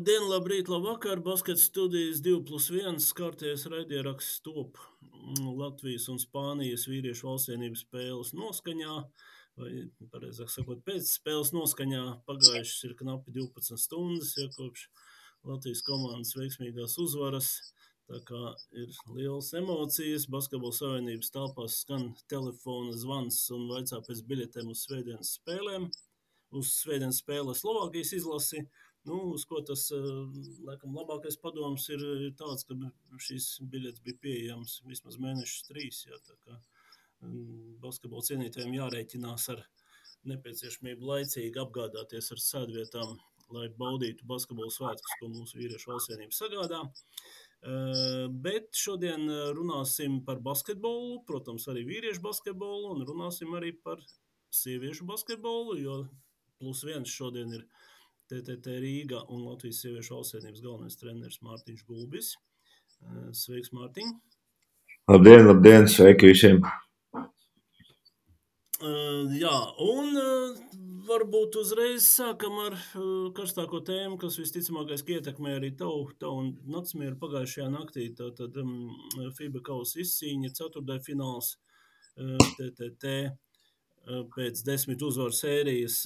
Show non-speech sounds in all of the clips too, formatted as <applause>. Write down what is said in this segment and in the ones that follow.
Labdien, labrīt, labvakar! Baskets studijas 2 plus 1 kārtējas raidieraksts top mm, Latvijas un Spānijas vīriešu valstsienības spēles noskaņā, vai, pareizāk sakot, pēc spēles noskaņā pagājušas ir knapi 12 stundas, ja kopš Latvijas komandas veiksmīgās uzvaras. Tā kā ir lielas emocijas, Basketbola savienības telpās skan telefona zvans un vaicā pēc biļetēm uz svētdienas spēlēm, uz svētdienas spēle Slovākijas izlasi. Nu, uz ko tas eh, laikam labākais padoms ir tāds, ka šīs biļetes bija pieejamas vismaz mēnešus trīs. Jā, mm, basketbola cienītājiem jārēķinās ar nepieciešamību laicīgi apgādāties ar sēdvietām, lai baudītu basketbola svētkus, ko mūsu vīriešu valstsienība sagādā. Uh, bet šodien eh, runāsim par basketbolu, protams, arī vīriešu basketbolu, un runāsim arī par sieviešu basketbolu, jo plus viens šodien ir uh, TTT Rīga un Latvijas sieviešu valstsvienības galvenais treneris Mārtiņš Gulbis. Eh, sveiks, Mārtiņ! Labdien, labdien, sveiki visiem! Uh, jā, un uh, varbūt uzreiz sākam ar uh, karstāko tēmu, kas visticamākais ietekmē arī tavu, tavu naktsmieru pagājušajā naktī. Tātad um, FIBA kausa izcīņa, ceturtajā fināls TTT pēc desmit uzvaru sērijas,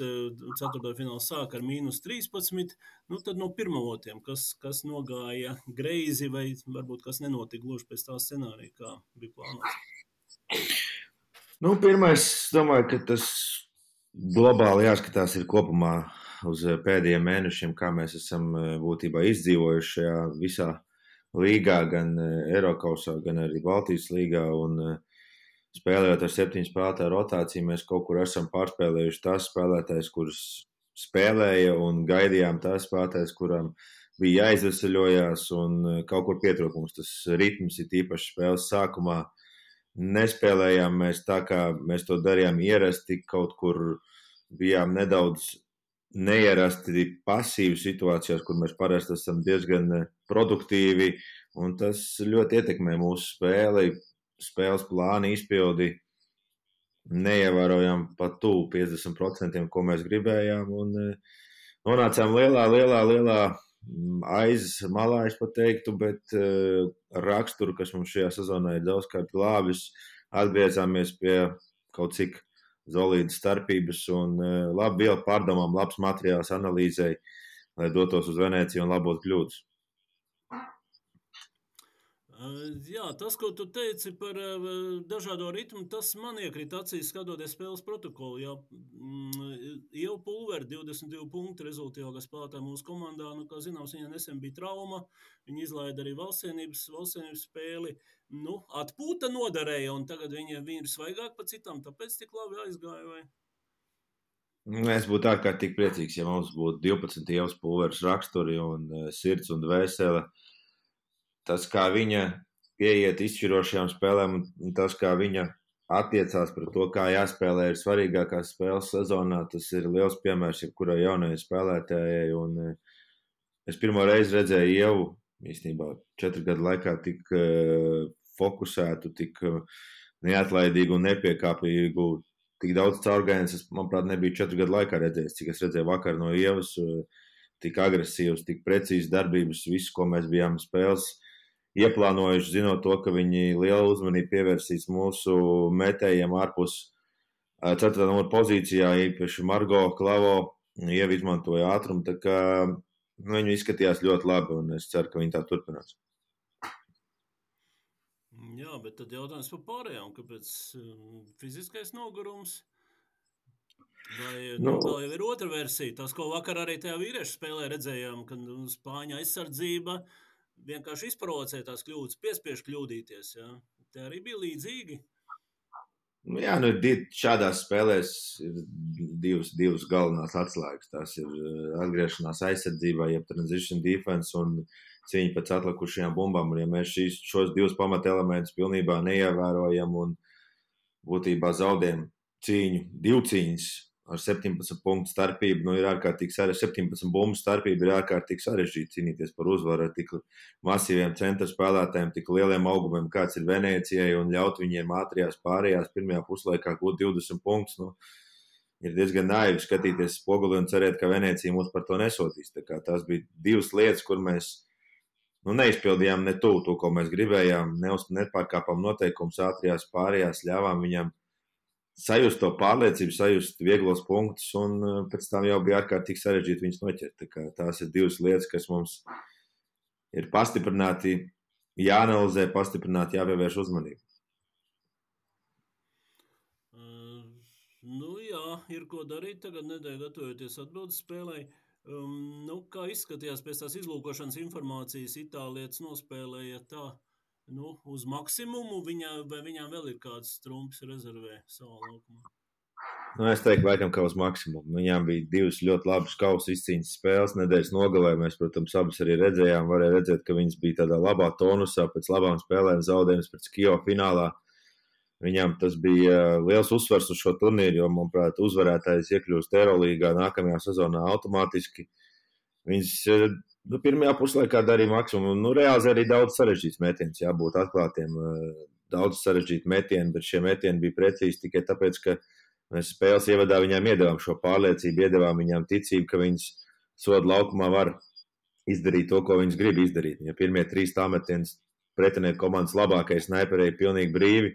ceturtajā finālā sāk ar mīnus 13. Nu, tad no pirmavotiem, kas, kas nogāja greizi, vai varbūt kas nenotika gluži pēc tā scenārija, kā bija plānots? Nu, pirmais, domāju, ka tas globāli jāskatās ir kopumā uz pēdējiem mēnešiem, kā mēs esam būtībā izdzīvojuši šajā visā līgā, gan Eiropausā, gan arī Baltijas līgā. Un, uh, spēlējot ar septiņu spēlētāju rotāciju, mēs kaut kur esam pārspēlējuši tās spēlētājas, kurus spēlēja un gaidījām tās spēlētājas, kurām bija jāizvesaļojās un eh, kaut kur pietrūkums. Tas ritms ir īpaši spēles sākumā. Nespēlējām mēs tā, kā mēs to darījām ierasti, kaut kur bijām nedaudz neierasti pasīvi situācijās, kur mēs parasti esam diezgan eh, produktīvi, un tas ļoti ietekmē mūsu spēli spēles plāna izpildi neievērojām pat tuvu 50%, ko mēs gribējām. Un eh, nonācām lielā, lielā, lielā mm, aiz malā, es pat teiktu, bet uh, raksturu, kas mums šajā sezonā ir daudzkārt glābis, atgriezāmies pie kaut cik zolīdas starpības un uh, labi viela pārdomām, labs materiāls analīzei, lai dotos uz Venēciju un labot kļūdas. Jā, tas, ko tu teici par dažādo ritmu, tas man iekrīt acīs, skatoties spēles protokolu. Jā, jau pulveri 22 punktu rezultātā spēlētāja mūsu komandā. Nu, kā zināms, viņai nesen bija trauma. Viņa izlaida arī valstsienības, valstsienības spēli. Nu, atpūta noderēja, un tagad viņa, viņa ir svaigāka par citām, tāpēc tik labi aizgāja. Vai? Es būtu ārkārtīgi priecīgs, ja mums būtu 12 ielas pulveris raksturi un sirds un dvēsele. Uh, tas, kā viņa pieiet izšķirošajām spēlēm, un tas, kā viņa attiecās pret to, kā jāspēlē, ir svarīgākās spēles sezonā. Tas ir liels piemērs jebkurai jaunajai spēlētājai. Un eh, es pirmo reizi redzēju Ievu īstenībā četru gadu laikā tik uh, fokusētu, tik uh, neatlaidīgu un nepiekāpīgu. Tik daudz caurgājienas, es, manuprāt, nebiju četru gadu laikā redzējis, cik es redzēju vakar no Ievas. Tik agresīvas, tik precīzas darbības, visu, ko mēs bijām spēles ieplānojuši, zinot to, ka viņi lielu uzmanību pievērsīs mūsu metējiem ārpus 4. numura pozīcijā, īpaši Margo Klavo, jau izmantoja ātrumu. Tā kā nu, viņi izskatījās ļoti labi, un es ceru, ka viņi tā turpinās. Jā, bet tad jautājums par pārējām, kāpēc fiziskais nogurums? Vai nu, nu, vēl ir otra versija? Tas, ko vakar arī tajā vīriešu spēlē redzējām, kad nu, Spāņa aizsardzība uh, vienkārši izprovocē tās kļūdas, piespiež kļūdīties. Ja? Te arī bija līdzīgi. Nu, jā, nu, šādās spēlēs ir divas, divas galvenās atslēgas. Tās ir eh, atgriešanās aizsardzībā, jeb transition defense un cīņa pēc atlikušajām bumbām. Un, ja mēs šīs, šos divus pamatelementus pilnībā neievērojam un būtībā zaudējam cīņu, divcīņas ar 17 punktu starpību. Nu, ir ārkārtīgi sarežģīti. 17 bumbu starpība ir ārkārtīgi sarežģīta cīnīties par uzvaru ar tik masīviem centra spēlētājiem, tik lieliem augumiem, kāds ir Venecijai, un ļaut viņiem ātrajās pārējās pirmajā puslaikā gūt 20 punktus. Nu, ir diezgan naivi skatīties spoguli un cerēt, ka Venecija mūs par to nesodīs. Tās bija divas lietas, kur mēs nu, neizpildījām ne tuvu to, ko mēs gribējām, neuz, nepārkāpām noteikumus ātrijās pārējās, ļāvām viņam sajust to pārliecību, sajust vieglos punktus, un uh, pēc tam jau bija ārkārtīgi sarežģīti viņus noķert. Tā tās ir divas lietas, kas mums ir pastiprināti, jāanalizē, pastiprināti, jāpievērš uzmanība. Nu, jā, ir ko darīt. Tagad nedēļa gatavojoties atbildes spēlē. Um, nu, kā izskatījās pēc tās izlūkošanas informācijas, Itālijas nospēlēja tā nu, uz maksimumu, viņa, vai viņām vēl ir kāds trumps rezervē savā laukumā? Nu, es teiktu, laikam, ka uz maksimumu. Viņām bija divas ļoti labas kausa izcīņas spēles. Nedēļas nogalē mēs, protams, abas arī redzējām. Varēja redzēt, ka viņas bija tādā labā tonusā pēc labām spēlēm, zaudējums pret Kio finālā. Viņam tas bija liels uzsvars uz šo turnīru, jo, manuprāt, uzvarētājs iekļūst Eirolandā nākamajā sezonā automātiski. Viņas nu, pirmajā puslaikā darīja maksimumu. Nu, reāli arī daudz sarežģīts metiens, jābūt atklātiem. Daudz sarežģītu metienu, bet šie metieni bija precīzi tikai tāpēc, ka mēs spēles ievadā viņām iedavām šo pārliecību, iedavām viņām ticību, ka viņas soda laukumā var izdarīt to, ko viņas grib izdarīt. Ja pirmie trīs tāmetienus pretinieku komandas labākais sniperēja pilnīgi brīvi,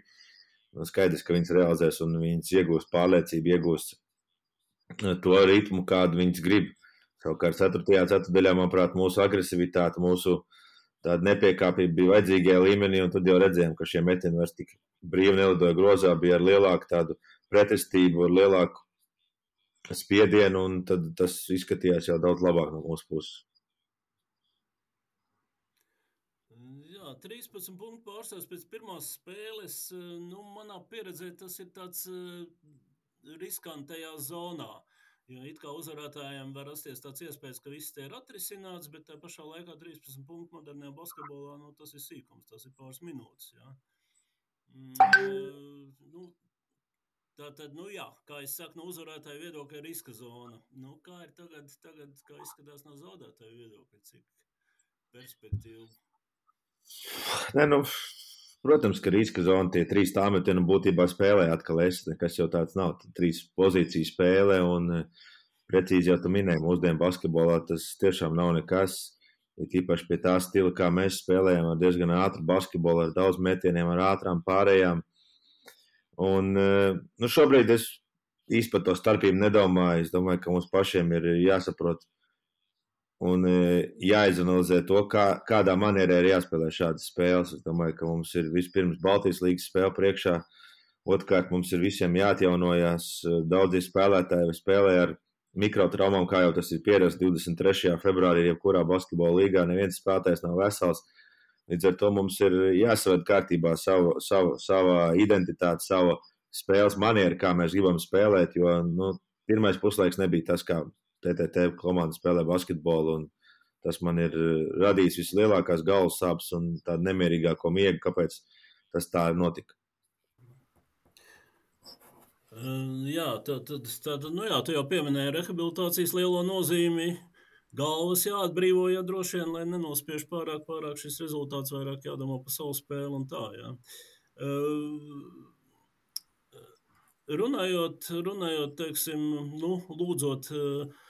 Nu, skaidrs, ka viņas realizēs un viņas iegūs pārliecību, iegūs eh, to ritmu, kādu viņas grib. Savukārt, 4. ceturdaļā, manuprāt, mūsu agresivitāte, mūsu tāda nepiekāpība bija vajadzīgajā līmenī, un tad jau redzējām, ka šie metieni vairs tik brīvi nelidoja grozā, bija ar lielāku tādu pretestību, ar lielāku spiedienu, un tad tas izskatījās jau daudz labāk no mūsu puses. Jā, 13 punktu pārstāvs pēc pirmās spēles. Eh, nu, manā pieredzē tas ir tāds uh, riskantajā zonā. Jo it kā uzvarētājiem var rasties tāds iespējas, ka viss ir atrisināts, bet tā pašā laikā 13 punktu modernajā basketbolā nu, tas ir sīkums, tas ir pāris minūtes. Jā. Mm, uh, nu, tā tad, nu jā, kā es saku, no uzvarētāja viedokļa ir riska zona. Nu, kā ir tagad, tagad, kā izskatās no zaudētāja viedokļa, cik perspektīva Ne, nu, protams, ka riska zona tie trīs tāmetieni būtībā spēlē atkal es, kas jau tāds nav. Trīs pozīciju spēle un eh, precīzi jau tu minēji, mūsdienu basketbolā tas tiešām nav nekas. Ir īpaši pie tā stila, kā mēs spēlējam, ar diezgan ātru basketbolu, ar daudz metieniem, ar ātrām pārējām. Un, eh, nu, šobrīd es īsti par to starpību nedomāju. Es domāju, ka mums pašiem ir jāsaprot, un e, jāizanalizē to, kā, kādā manierē ir jāspēlē šādas spēles. Es domāju, ka mums ir vispirms Baltijas līnijas spēle priekšā, otrkārt mums ir visiem jāatjaunojās. Daudzi spēlētāji spēlē ar mikrotraumām, kā jau tas ir pierasts 23. februārī, jebkurā basketbola līgā. Neviens spēlētājs nav vesels. Līdz ar to mums ir jāsaved kārtībā savu, savu, sava identitāte, sava spēles maniera, kā mēs gribam spēlēt. Jo nu, pirmais puslaiks nebija tas, kā TTT komanda spēlē basketbolu. Tas man ir eh, radījis vislielākās galvas sāpes un tādu nemierīgāko miegu, kāpēc tas tā notika. Jā, tad, tad, tad nu jā, tu jau pieminēji rehabilitācijas lielo nozīmi. Galvas jāatbrīvo, ja droši vien, lai nenospiež pārāk, pārāk šis rezultāts, vairāk jādomā par savu spēli un tā. Jā. Runājot, runājot teiksim, nu, lūdzot uh,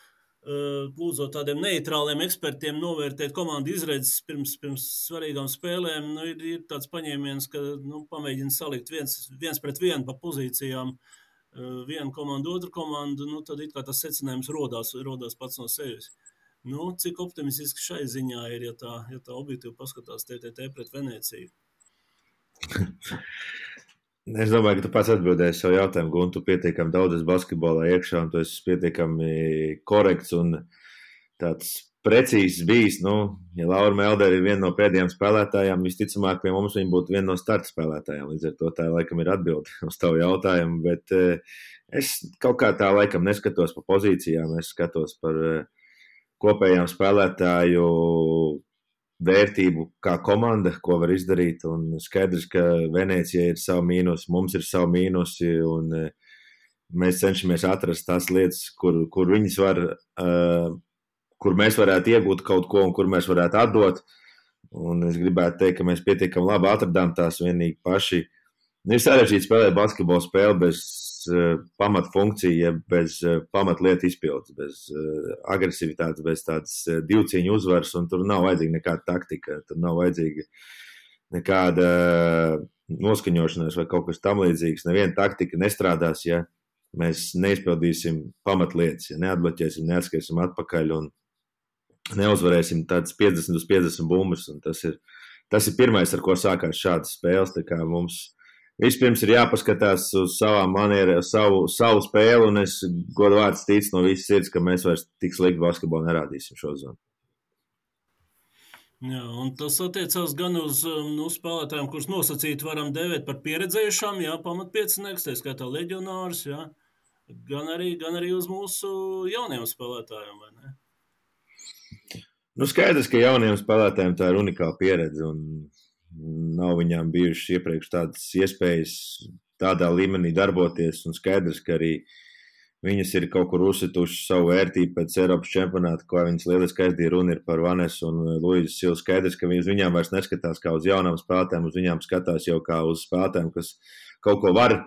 lūdzot tādiem neitrāliem ekspertiem novērtēt komandu izredzes pirms, pirms svarīgām spēlēm, nu, ir, ir tāds paņēmiens, ka nu, pamēģina salikt viens, viens pret vienu pa pozīcijām. Vienu komandu, otru komandu, nu, tad it kā tas secinājums rodās, rodās pats no sevis. Nu, cik optimistiski šai ziņā ir, ja tā, ja tā objektīvi paskatās TTT pret Venēciju? <laughs> Es domāju, ka tu pats atbildēsi savu jautājumu, Gunte. Tu pietiekami daudz basketbolā iekšā, un tu esi pietiekami korekts un tāds precīzs bijis. Nu, ja Laura Meldere ir viena no pēdējām spēlētājām, visticamāk, pie mums viņa būtu viena no starta spēlētājām. Līdz ar to tā laikam ir atbilde <laughs> uz tavu jautājumu. Bet eh, es kaut kā tā laikam neskatos pa pozīcijām, es skatos par eh, kopējām spēlētāju vērtību kā komanda, ko var izdarīt. Un skaidrs, ka Venecijai ir savi mīnusi, mums ir savi mīnusi. Un, uh, mēs cenšamies atrast tās lietas, kur, kur viņas var, uh, kur mēs varētu iegūt kaut ko un kur mēs varētu atdot. Un es gribētu teikt, ka mēs pietiekami labi atradām tās vienīgi paši. Nu, ir sarežģīti spēlēt basketbolu spēli bez uh, pamatfunkcija, bez uh, pamatlietu izpildes, bez uh, agresivitātes, bez tādas divcīņu uzvaras, un tur nav vajadzīga nekāda taktika, tur nav vajadzīga nekāda noskaņošanās vai kaut kas tamlīdzīgs. Neviena taktika nestrādās, ja mēs neizpildīsim pamatlietas, ja neatbloķēsim, neatskriesim atpakaļ un neuzvarēsim tādas 50 uz 50 bumbas. Tas ir, tas ir pirmais, ar ko sākās šādas spēles. Mums vispirms ir jāpaskatās uz savām manierēm, savu, savu spēli, un es godvārds ticu no visas sirds, ka mēs vairs tik slikti basketbolu nerādīsim šo zonu. Jā, un tas attiecās gan uz um, nu, spēlētājiem, kurus nosacīt varam dēvēt par pieredzējušām, jā, pamatpiecinieks, tā skaitā leģionārs, jā, gan arī, gan arī uz mūsu jauniem spēlētājiem, vai ne? Nu, skaidrs, ka jauniem spēlētājiem tā ir unikāla pieredze, un nav viņām bijušas iepriekš tādas iespējas tādā līmenī darboties, un skaidrs, ka arī Viņas ir kaut kur uzsitušas savu vērtību pēc Eiropas čempionāta, ko viņas lieliski aizdīja. Runa par Vanesu un Luīsu Silu. Skaidrs, ka viņi uz viņām vairs neskatās kā uz jaunām spēlētēm, uz viņām skatās jau kā uz spēlētēm, kas kaut ko var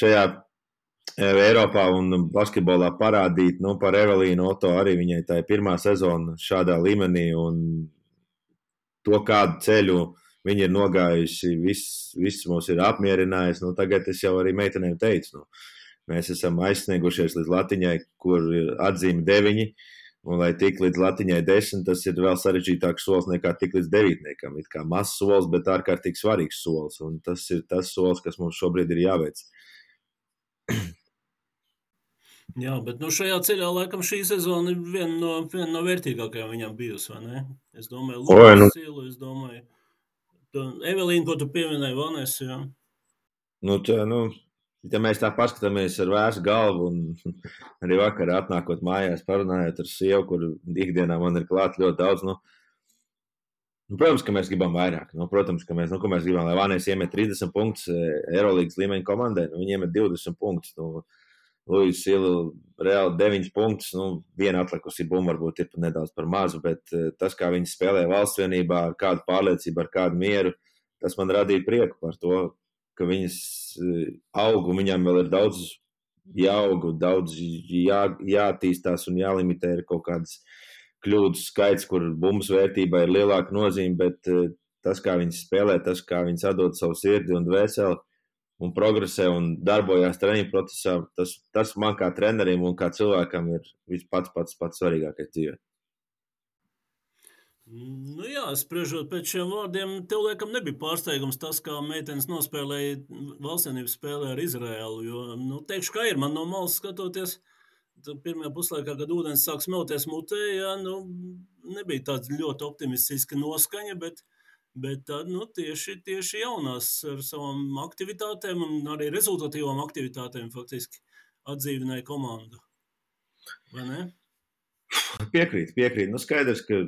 šajā eh, Eiropā un basketbolā parādīt. Nu, par Evelīnu Oto arī viņai tā ir pirmā sezona šādā līmenī un to kādu ceļu viņi ir nogājusi, viss, viss mūs ir apmierinājis. Nu, tagad es jau arī meitenēm teicu. Nu, Mēs esam aizsniegušies līdz latiņai, kur ir atzīme deviņi. Un, lai tik līdz latiņai desmit, tas ir vēl sarežģītāks solis nekā tik līdz devītniekam. Ir kā mazs solis, bet ārkārtīgi svarīgs solis. Un tas ir tas solis, kas mums šobrīd ir jāveic. <clears throat> Jā, bet nu, šajā ceļā laikam šī sezona ir viena no, viena no vērtīgākajām viņam bijusi. Es domāju, Lūdzu, nu... Silu, es domāju, Evelīna, ko tu pieminēji, Vanessa. Nu, tā, nu, ja mēs tā paskatāmies ar vēsu galvu, un <laughs> arī vakar atnākot mājās, parunājot ar sievu, kur ikdienā man ir klāts ļoti daudz. Nu, nu, protams, ka mēs gribam vairāk. Nu, protams, ka mēs, nu, mēs gribam, lai Vānijas iemet 30 punktus Eirolandes līmeņa komandai. Nu, viņi iemet 20 punktus. Nu, Lūdzu, Silu reāli 9 punktus. Nu, viena atlikusi bumba varbūt ir nedaudz par mazu, bet tas, kā viņi spēlē valsts vienībā, ar kādu pārliecību, ar kādu mieru, tas man radīja prieku par to, ka viņas eh, aug un viņām vēl ir daudz jāaug, daudz jā, jāattīstās un jālimitē ir kaut kādas kļūdas skaits, kur bumbas vērtībai ir lielāka nozīme, bet eh, tas, kā viņas spēlē, tas, kā viņas atdod savu sirdi un dvēseli un progresē un darbojās treniņu procesā, tas, tas man kā trenerim un kā cilvēkam ir pats pats, pats svarīgākais dzīvē. Nu jā, spriežot pēc šiem vārdiem, tev laikam nebija pārsteigums tas, kā meitenes nospēlēja valstsienības spēlē ar Izraēlu. Jo, nu, teikšu, kā ir, man no malas skatoties, pirmajā puslaikā, kad ūdens sāk smelties mutē, jā, nu, nebija tāds ļoti optimistiski noskaņa, bet, bet tad, nu, tieši, tieši jaunās ar savām aktivitātēm un arī rezultatīvām aktivitātēm faktiski atdzīvināja komandu. Vai ne? Piekrīt, piekrīt. Nu, skaidrs, ka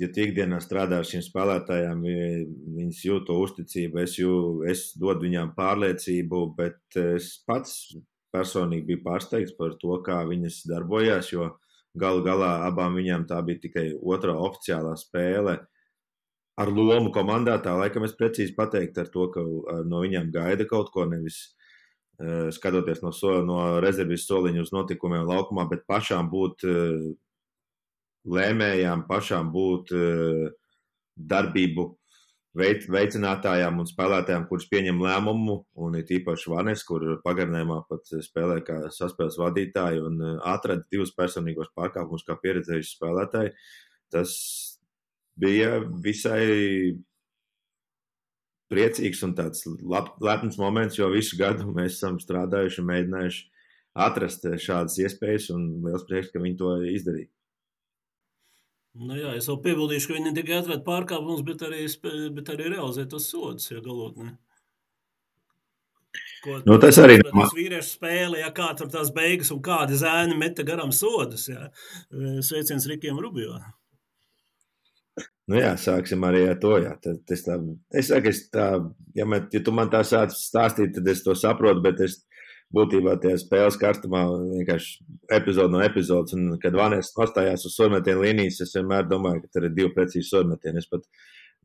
ja tu ikdienā strādā ar šīm spēlētājām, viņas jūt to uzticību, es, jū, es dodu viņām pārliecību, bet es pats personīgi biju pārsteigts par to, kā viņas darbojās, jo galu galā abām viņām tā bija tikai otrā oficiālā spēle. Ar lomu komandā tā laikam es precīzi pateiktu ar to, ka no viņām gaida kaut ko, nevis uh, skatoties no, so, no rezerves soliņa uz notikumiem laukumā, bet pašām būt uh, lēmējām pašām būt eh, darbību veic, veicinātājām un spēlētājām, kuras pieņem lēmumu, un ir īpaši Vanes, kur pagarinājumā pat spēlē kā saspēles vadītāji un eh, atrada divus personīgos pārkāpumus kā pieredzējuši spēlētāji. Tas bija visai priecīgs un tāds lab, lepns moments, jo visu gadu mēs esam strādājuši un mēģinājuši atrast šādas iespējas, un liels prieks, ka viņi to izdarīja. Nu jā, es vēl piebildīšu, ka viņi ne tikai atrada pārkāpumus, bet arī, bet arī realizē tos sodus, ja galotnē. Ko, nu, tas arī ir. Tas vīriešu spēle, ja kā tur tās beigas un kādi zēni meta garām sodus, jā. Sveiciens Rikiem Rubio. Nu jā, sāksim arī ar to. Jā. Tad, es, tā, es saku, es tā, ja, man, ja tu man tā sāc stāstīt, tad es to saprotu, bet es būtībā tajā spēles karstumā vienkārši epizode no epizodes. Un, kad Vanēs nostājās uz sormetienu līnijas, es vienmēr domāju, ka tur ir divi precīzi sormetieni. Es pat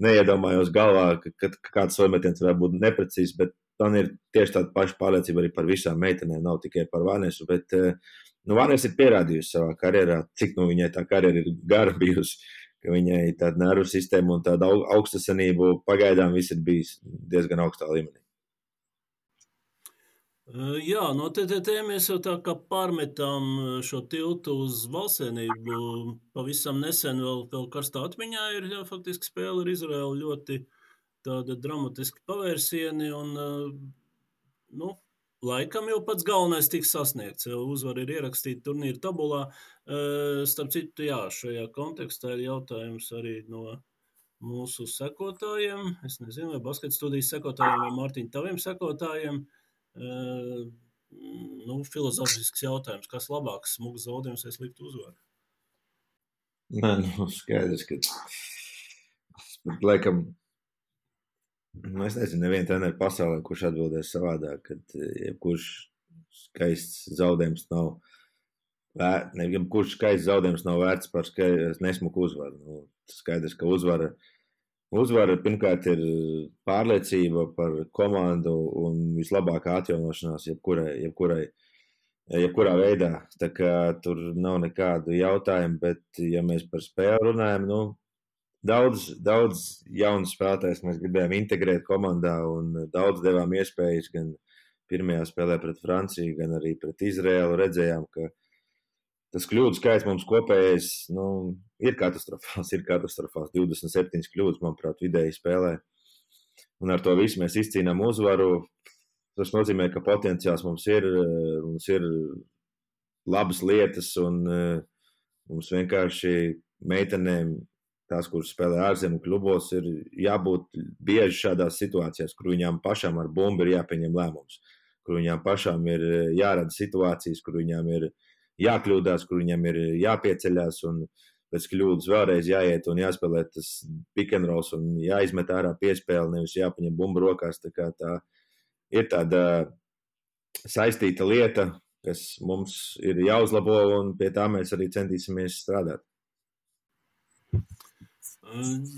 neiedomājos galvā, ka, ka kāds sormetiens varētu būt neprecīzs, bet man ir tieši tāda paša pārliecība arī par visām meitenēm, nav tikai par Vanesu, bet nu, Vanes ir pierādījusi savā karjerā, cik nu viņai tā karjera ir gara bijusi, ka viņai tāda nervu sistēma un tāda augstasanība pagaidām viss ir bijis diezgan augstā līmenī. Jā, no TTT mēs jau tā kā pārmetām šo tiltu uz valstsienību. Pavisam nesen vēl, vēl karstā atmiņā ir jā, faktiski spēle ar Izraelu ļoti tāda dramatiski pavērsieni un, nu, laikam jau pats galvenais tiks sasniegts. Jau uzvar ir ierakstīta turnīra tabulā. Starp citu, jā, šajā kontekstā ir jautājums arī no mūsu sekotājiem. Es nezinu, vai basketbola studijas sekotājiem vai Mārtiņa taviem sekotājiem. Uh, nu, filozofisks jautājums, kas labāks, smūgs zaudējums vai slikta uzvara? Nē, nu, skaidrs, ka laikam, nu, es nezinu, nevienu treneru pasaulē, kurš atbildēs savādāk, kad jebkurš skaists zaudējums nav vērts, ne, jebkurš skaists zaudējums nav vērts par nesmuku uzvaru. Nu, skaidrs, ka uzvara Uzvara pirmkārt ir pārliecība par komandu un vislabākā atjaunošanās jebkurai, jebkurai, jebkurā veidā. Tā kā tur nav nekādu jautājumu, bet, ja mēs par spēli runājam, nu, daudz, daudz jaunu spēlētājs mēs gribējām integrēt komandā un daudz devām iespējas gan pirmajā spēlē pret Franciju, gan arī pret Izrēlu. Redzējām, ka tas kļūdu skaits mums kopējais nu, ir katastrofāls. Ir katastrofāls. 27 kļūdas, manuprāt, vidēji spēlē. Un ar to visu mēs izcīnām uzvaru. Tas nozīmē, ka potenciāls mums ir, mums ir labas lietas, un mums vienkārši meitenēm, tās, kuras spēlē ārzemju klubos, ir jābūt bieži šādās situācijās, kur viņām pašām ar bumbu ir jāpieņem lēmums, kur viņām pašām ir jārada situācijas, kur viņām ir jākļūdās, kur viņam ir jāpieceļās un pēc kļūdas vēlreiz jāiet un jāspēlē tas pick and rolls un jāizmet ārā piespēle, nevis jāpaņem bumbu rokās. Tā, tā ir tāda saistīta lieta, kas mums ir jāuzlabo, un pie tā mēs arī centīsimies strādāt.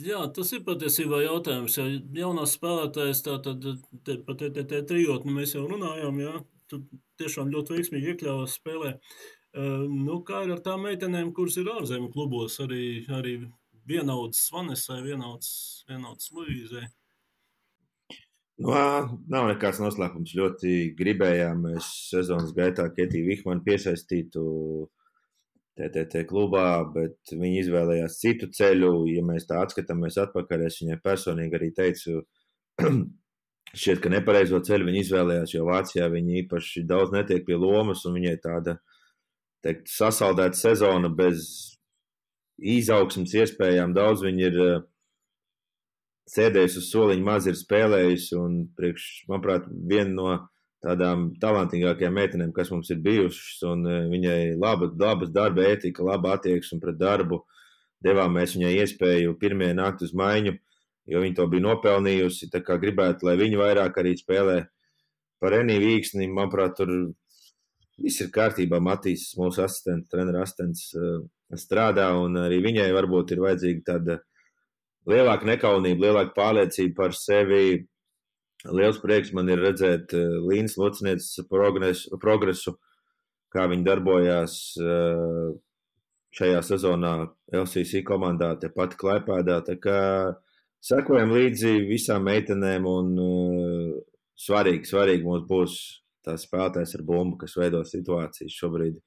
Jā, tas ir patiesībā jautājums. Ja jaunās spēlētājas, tātad te, par TTT trijotni mēs jau runājām, jā, tu tiešām ļoti veiksmīgi iekļāvās spēlē. Nu, kā ir ar tām meitenēm, kuras ir ārzemju klubos, arī, arī vienaudas Vanesai, vienaudas, vienaudas Luīzai? Nu, nav nekāds noslēpums. Ļoti gribējām mēs sezonas gaitā Ketiju Vihmanu piesaistītu TTT klubā, bet viņi izvēlējās citu ceļu. Ja mēs tā atskatāmies atpakaļ, es viņai personīgi arī teicu, <clears throat> šķiet, ka nepareizo ceļu viņi izvēlējās, jo Vācijā viņi īpaši daudz netiek pie lomas un viņai tāda teikt, sasaldēta sezona bez izaugsmas iespējām. Daudz viņi ir uh, sēdējuši uz soliņa, maz ir spēlējuši. Un, priekš, manuprāt, viena no tādām talantīgākajām meitenēm, kas mums ir bijušas, uh, viņai laba, labas darba ētika, laba attieksme pret darbu. Devām mēs viņai iespēju pirmie nākt uz maiņu, jo viņa to bija nopelnījusi. Tā kā gribētu, lai viņa vairāk arī spēlē par Eniju Vīksni, manuprāt, tur viss ir kārtībā. Matīs, mūsu asistents, treneris asistents, eh, strādā, un arī viņai varbūt ir vajadzīga tāda lielāka nekaunība, lielāka pārliecība par sevi. Liels prieks man ir redzēt eh, Līnas Lucinietes progresu, progresu, kā viņi darbojās eh, šajā sezonā LCC komandā, tepat Klaipēdā. Tā kā sekojam līdzi visām meitenēm un svarīgi, svarīgi mums būs tās spēlētājs ar bumbu, kas veido situācijas šobrīd.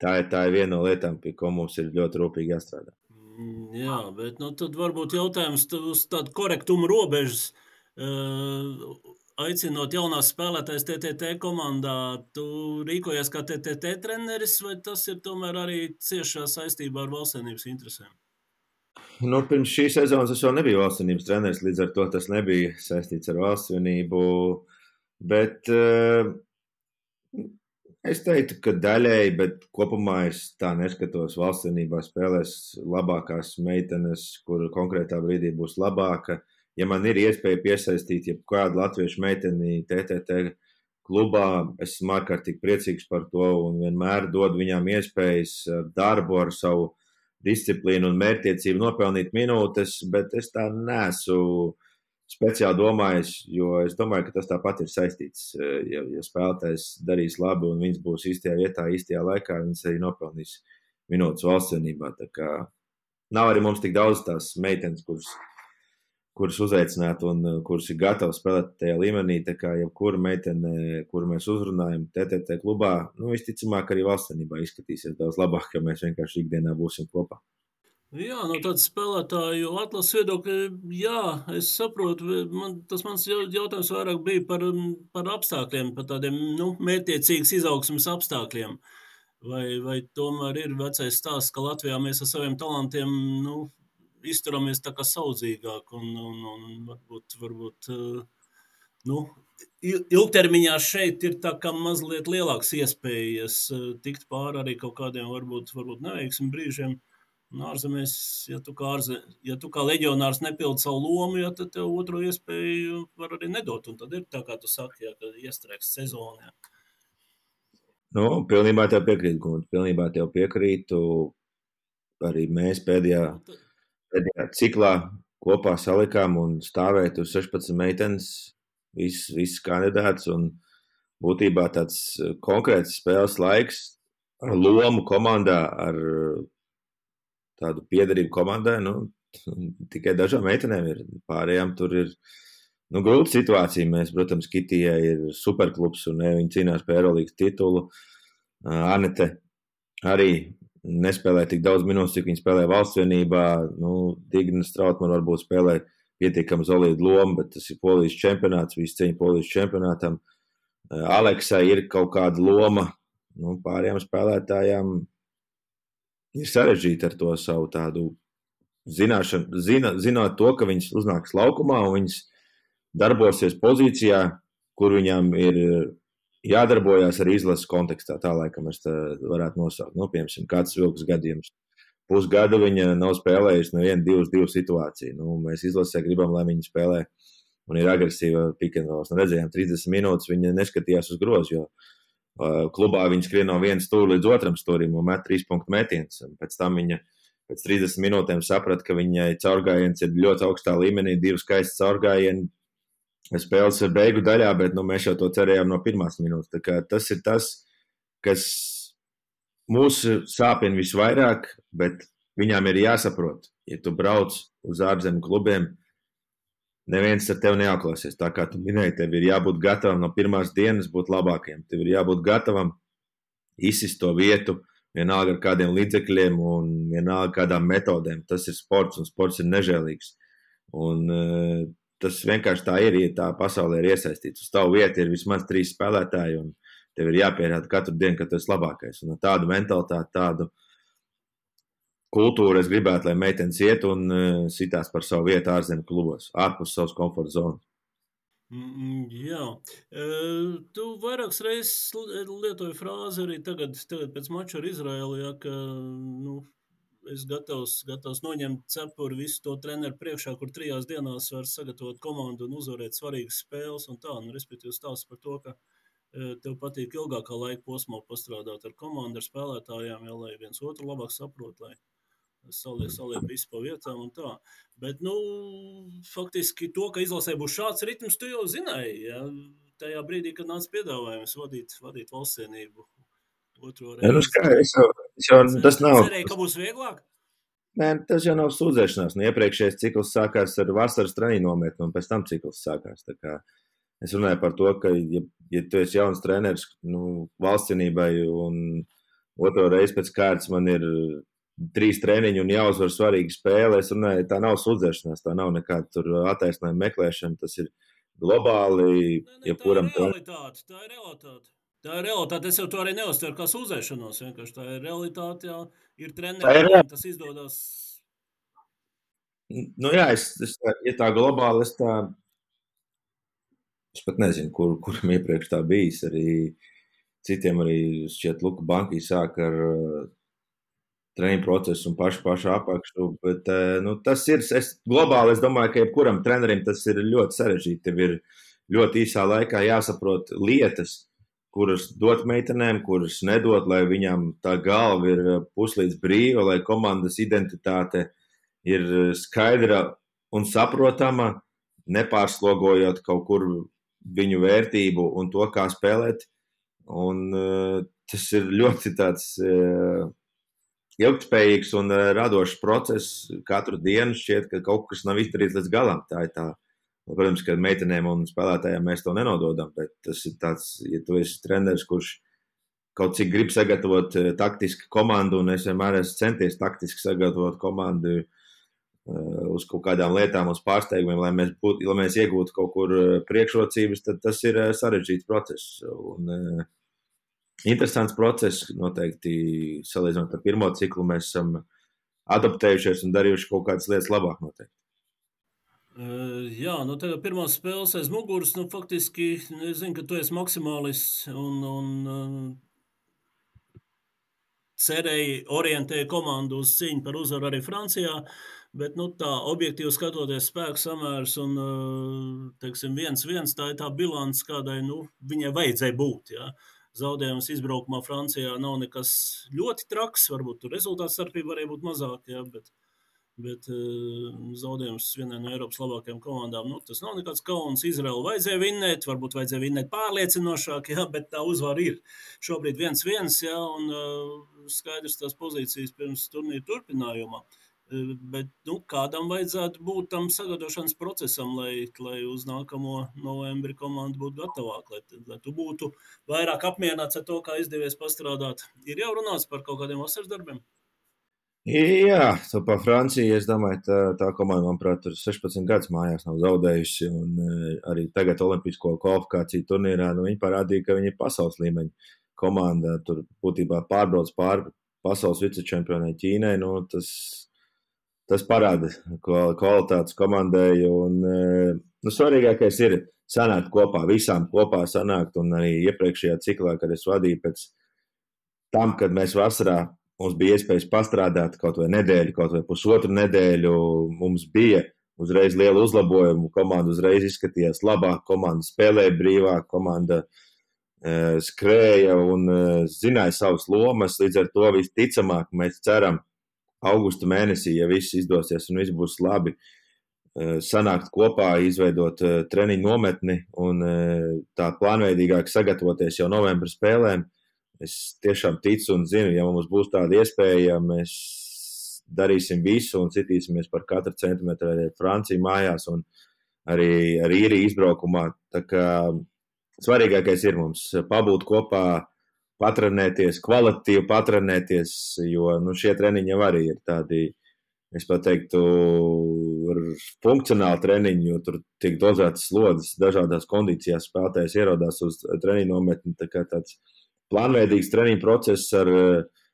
Tā ir, tā ir viena no lietām, pie ko mums ir ļoti rūpīgi jāstrādā. Mm, jā, bet nu, tad varbūt jautājums uz tādu korektumu robežas. Aicinot jaunās spēlētājas TTT komandā, tu rīkojies kā TTT treneris, vai tas ir tomēr arī ciešā saistībā ar valstsvienības interesēm? Nu, pirms šīs sezonas es vēl nebiju valstsvienības treneris, līdz ar to tas nebija saistīts ar valstsvienību. Uh, Bet uh, es teiktu, ka daļēji, bet kopumā es tā neskatos. Valstsvienībā spēlēs labākās meitenes, kur konkrētā brīdī būs labāka. Ja man ir iespēja piesaistīt jebkādu latviešu meiteni TTT klubā, es esmu ārkārtīgi priecīgs par to un vienmēr dodu viņām iespējas ar darbu, ar savu disciplīnu un mērķtiecību nopelnīt minūtes, bet es tā nesu speciāli domājis, jo es domāju, ka tas tāpat ir saistīts. Ja, ja spēlētājs darīs labi un viņš būs īstajā vietā, īstajā laikā, viņš arī nopelnīs minūtes valsts vienībā. Nav arī mums tik daudz tās meitenes, kuras kurus uzaicināt un uh, kurus ir gatavi spēlēt tajā līmenī. Tā kā jebkura meitene, kuru mēs uzrunājam, TTT klubā, nu, visticamāk, arī valstsvenībā izskatīsies daudz labāk, ja mēs vienkārši ikdienā būsim kopā. Jā, no tādas spēlētāju atlases viedokļa, jā, es saprotu. Man, tas mans jautājums vairāk bija par, par apstākļiem, par tādiem nu, mērķiecīgas izaugsmas apstākļiem. Vai, vai tomēr ir vecais stāsts, ka Latvijā mēs ar saviem talantiem nu, izturamies tā kā saudzīgāk un, un, un varbūt, varbūt nu, ilgtermiņā šeit ir tā kā mazliet lielāks iespējas tikt pāri arī kaut kādiem varbūt, varbūt neveiksim brīžiem. Ārzemēs, ja tu kā, ārze, ja tu kā leģionārs nepildi savu lomu, ja, tad tev otru iespēju var arī nedot. Un tad ir tā, kā tu saki, ja, ka iestrēgs sezonā. Nu, pilnībā tev piekrītu, Gunte. Pilnībā tev piekrītu. Arī mēs pēdējā, nu, pēdējā ciklā kopā salikām un stāvēt uz 16 meitenes, visas, visas kandidātas. Būtībā tāds eh, konkrēts spēles laiks ar lomu komandā, ar tādu piedarību komandai. Nu, <laughs> tikai dažām meitenēm ir. Pārējām tur ir nu, grūta situācija. Mēs, protams, Kitijai ir superklubs un ne, viņi cīnās par Eirolandes titulu. Anete arī nespēlē tik daudz minūtes, cik viņi spēlē valsts vienībā. Nu, Digna Strautmana varbūt spēlē pietiekami solīdu lomu, bet tas ir polijas čempionāts, viss cīņa polijas čempionātam. Aleksai ir kaut kāda loma nu, pārējām spēlētājām. Ir sarežģīti ar to savu tādu zināšanu, zina, zinot to, ka viņas uznāks laukumā un viņas darbosies pozīcijā, kur viņām ir jādarbojas arī izlases kontekstā. Tā laikam es varētu nosaukt. Nu, piemēram, kāds vilks gadījums. Pusgadu viņa nav spēlējusi nevienu, divas, divas situācijas. Nu, mēs izlasē gribam, lai viņa spēlē un ir agresīva pikantrols. Nu, redzējām, 30 minūtes viņa neskatījās uz grozu, jo uh, klubā viņa skrien no viena stūra līdz otram stūrim un met trīs punktu metienus. Pēc tam viņa pēc 30 minūtēm saprata, ka viņai caurgājiens ir ļoti augstā līmenī, divi skaisti caurgājieni, spēles beigu daļā, bet nu, mēs jau to cerējām no pirmās minūtes. Tas ir tas, kas mūs sāpina visvairāk, bet viņām ir jāsaprot, ja tu brauc uz ārzemju klubiem, neviens ar tevi neaklāsies. Tā kā tu minēji, tev ir jābūt gatavam no pirmās dienas būt labākiem. Tev ir jābūt gatavam izsist to vietu, vienalga ar kādiem līdzekļiem un vienalga kādām metodēm. Tas ir sports, un sports ir nežēlīgs. Un, uh, tas vienkārši tā ir, ja tā pasaulē ir iesaistīts. Uz tavu vietu ir vismaz trīs spēlētāji, un tev ir jāpierāda katru dienu, ka tu esi labākais. Un tādu mentalitāti, tādu kultūru es gribētu, lai meitenes iet un uh, sitās par savu vietu ārzemju klubos, ārpus savas komforta zonas. Mm, jā, uh, tu vairākas reizes lietoji frāzi arī tagad, tagad pēc mača ar Izraēlu, ja, ka nu, es gatavs, gatavs noņemt cepuri visu to treneru priekšā, kur trijās dienās var sagatavot komandu un uzvarēt svarīgas spēles. Un tā, nu, respektīvi, stāsts par to, ka e, tev patīk ilgākā laika posmā pastrādāt ar komandu, ar spēlētājiem, jau, lai viens otru labāk saprot, lai saliek, saliek visu pa vietām un tā. Bet, nu, faktiski to, ka izlasē būs šāds ritms, tu jau zināji, ja? tajā brīdī, kad nāca piedāvājums vadīt, vadīt valstsienību otro reizi. Ja, nu, skaidrs, jau, jau, tas nav. Cerēju, ka būs vieglāk. Nē, tas jau nav sūdzēšanās. Nu, iepriekšējais cikls sākās ar vasaras treniņu nometni, un pēc tam cikls sākās. Es runāju par to, ka, ja, ja tu esi jauns treneris nu, valstscenībai, un otro reizi pēc kārtas man ir trīs treniņi un jāuzvar svarīga spēle, es runāju, tā nav sūdzēšanās, tā nav nekāda attaisnojuma meklēšana. Tas ir globāli, jebkuram ja tam. Tā ir realitāte. Tā ir realitāte. Es jau to arī neuztveru kā sūdzēšanos. Vienkārši tā ir realitāte. Jā. Ir treniņi, tas izdodas. Nu, jā, es, es, ja tā globāli, es tā. Es pat nezinu, kur, kuram iepriekš tā bijis. Arī citiem arī šķiet, Luka Banki sāk ar uh, treniņu procesu un pašu, pašu apakšu. Bet, uh, nu, tas ir, es globāli, es domāju, ka jebkuram trenerim tas ir ļoti sarežģīti. Tev ir ļoti īsā laikā jāsaprot lietas, kuras dot meitenēm, kuras nedot, lai viņām tā galva ir eh, puslīdz brīva, lai komandas identitāte ir eh, skaidra un saprotama. nepārslogojot kaut kur viņu vērtību un to, kā spēlēt. Un, uh, tas ir ļoti tāds ilgspējīgs un radošs process. Katru dienu šķiet, ka kaut kas nav izdarīts līdz galam. Tā ir tā. Protams, ka meitenēm un spēlētājiem mēs to nenododam, bet tas ir tāds, ja tu esi treneris, kurš kaut cik grib sagatavot taktisku komandu, un es vienmēr esmu centies taktiski sagatavot komandu Eh, uz kaut kādām lietām, uz pārsteigumiem, lai mēs, būt, lai mēs iegūtu kaut kur eh, priekšrocības, tad tas ir eh, sarežģīts process. Un, interesants process, noteikti salīdzinot ar pirmo ciklu, mēs esam adaptējušies un darījuši kaut kādas lietas labāk. Noteikti. Jā, nu tagad pirmās spēles aiz muguras, nu faktiski es zinu, ka tu esi maksimālists un, un cerēji orientēja komandu uz cīņu par uzvaru arī Francijā. Bet nu, tā objektīvi skatoties, spēku samērs un teiksim, viens, viens tā ir tā bilants, kādai nu, viņai vajadzēja būt. Ja. Zaudējums izbraukumā Francijā nav nekas ļoti traks. Varbūt tur rezultāts starpība varēja būt mazāk, ja, bet, bet zaudējums vienai no Eiropas labākajām komandām. Nu, tas nav nekāds kauns. Izraela vajadzēja vinnēt, varbūt vajadzēja vinnēt pārliecinošāk, ja, bet tā uzvara ir šobrīd viens viens, ja, un skaidrs tās pozīcijas pirms turnīra turpinājumā. Uh, Bet nu, kādam vajadzētu būt tam sagatavošanas procesam, lai, lai uz nākamo novembri komanda būtu gatavāka, lai, lai tu būtu vairāk apmierināts ar to, kā izdevies pastrādāt. Ir jau runāts par kaut kādiem vasaras darbiem. Jā, tā par Franciju. Es domāju, tā, tā komanda, manuprāt, ir 16 gadus mājās nav zaudējusi. Un arī tagad Olimpisko kvalifikāciju turnīrā nu, viņi parādīja, ka viņi ir pasaules līmeņa komanda. Tur būtībā pārbrauc pāri pasaules vicečempionai Ķīnai. Nu, tas tas parāda kvalitātes komandai. Un, e, nu, svarīgākais ir sanākt kopā, visām kopā sanākt. Un arī iepriekšējā ciklā, kad es vadīju, pēc tam, kad mēs vasarā mums bija iespējas pastrādāt kaut vai nedēļu, kaut vai pusotru nedēļu, mums bija uzreiz liela uzlabojuma. Komanda uzreiz izskatījās labāk, komanda spēlēja brīvāk, komanda uh, skrēja un uh, zināja savas lomas. Līdz ar to visticamāk mēs ceram, augusta mēnesī, ja viss izdosies un viss būs labi, eh, sanākt kopā, izveidot treniņu nometni un tā plānveidīgāk sagatavoties jau novembra spēlēm. Es tiešām ticu un zinu, ja mums būs tāda iespēja, mēs darīsim visu un citīsimies par katru centimetru arī Franciju mājās un arī ar īriju izbraukumā. Tā kā svarīgākais ir mums pabūt kopā, patrenēties, kvalitatīvi patrenēties, jo nu, šie treniņi jau arī ir tādi, es teiktu, funkcionāli treniņi, jo tur tiek dozētas slodzes dažādās kondīcijās spēlētājs ierodās uz treniņu nometni, tā kā tāds plānveidīgs treniņu process ar uh,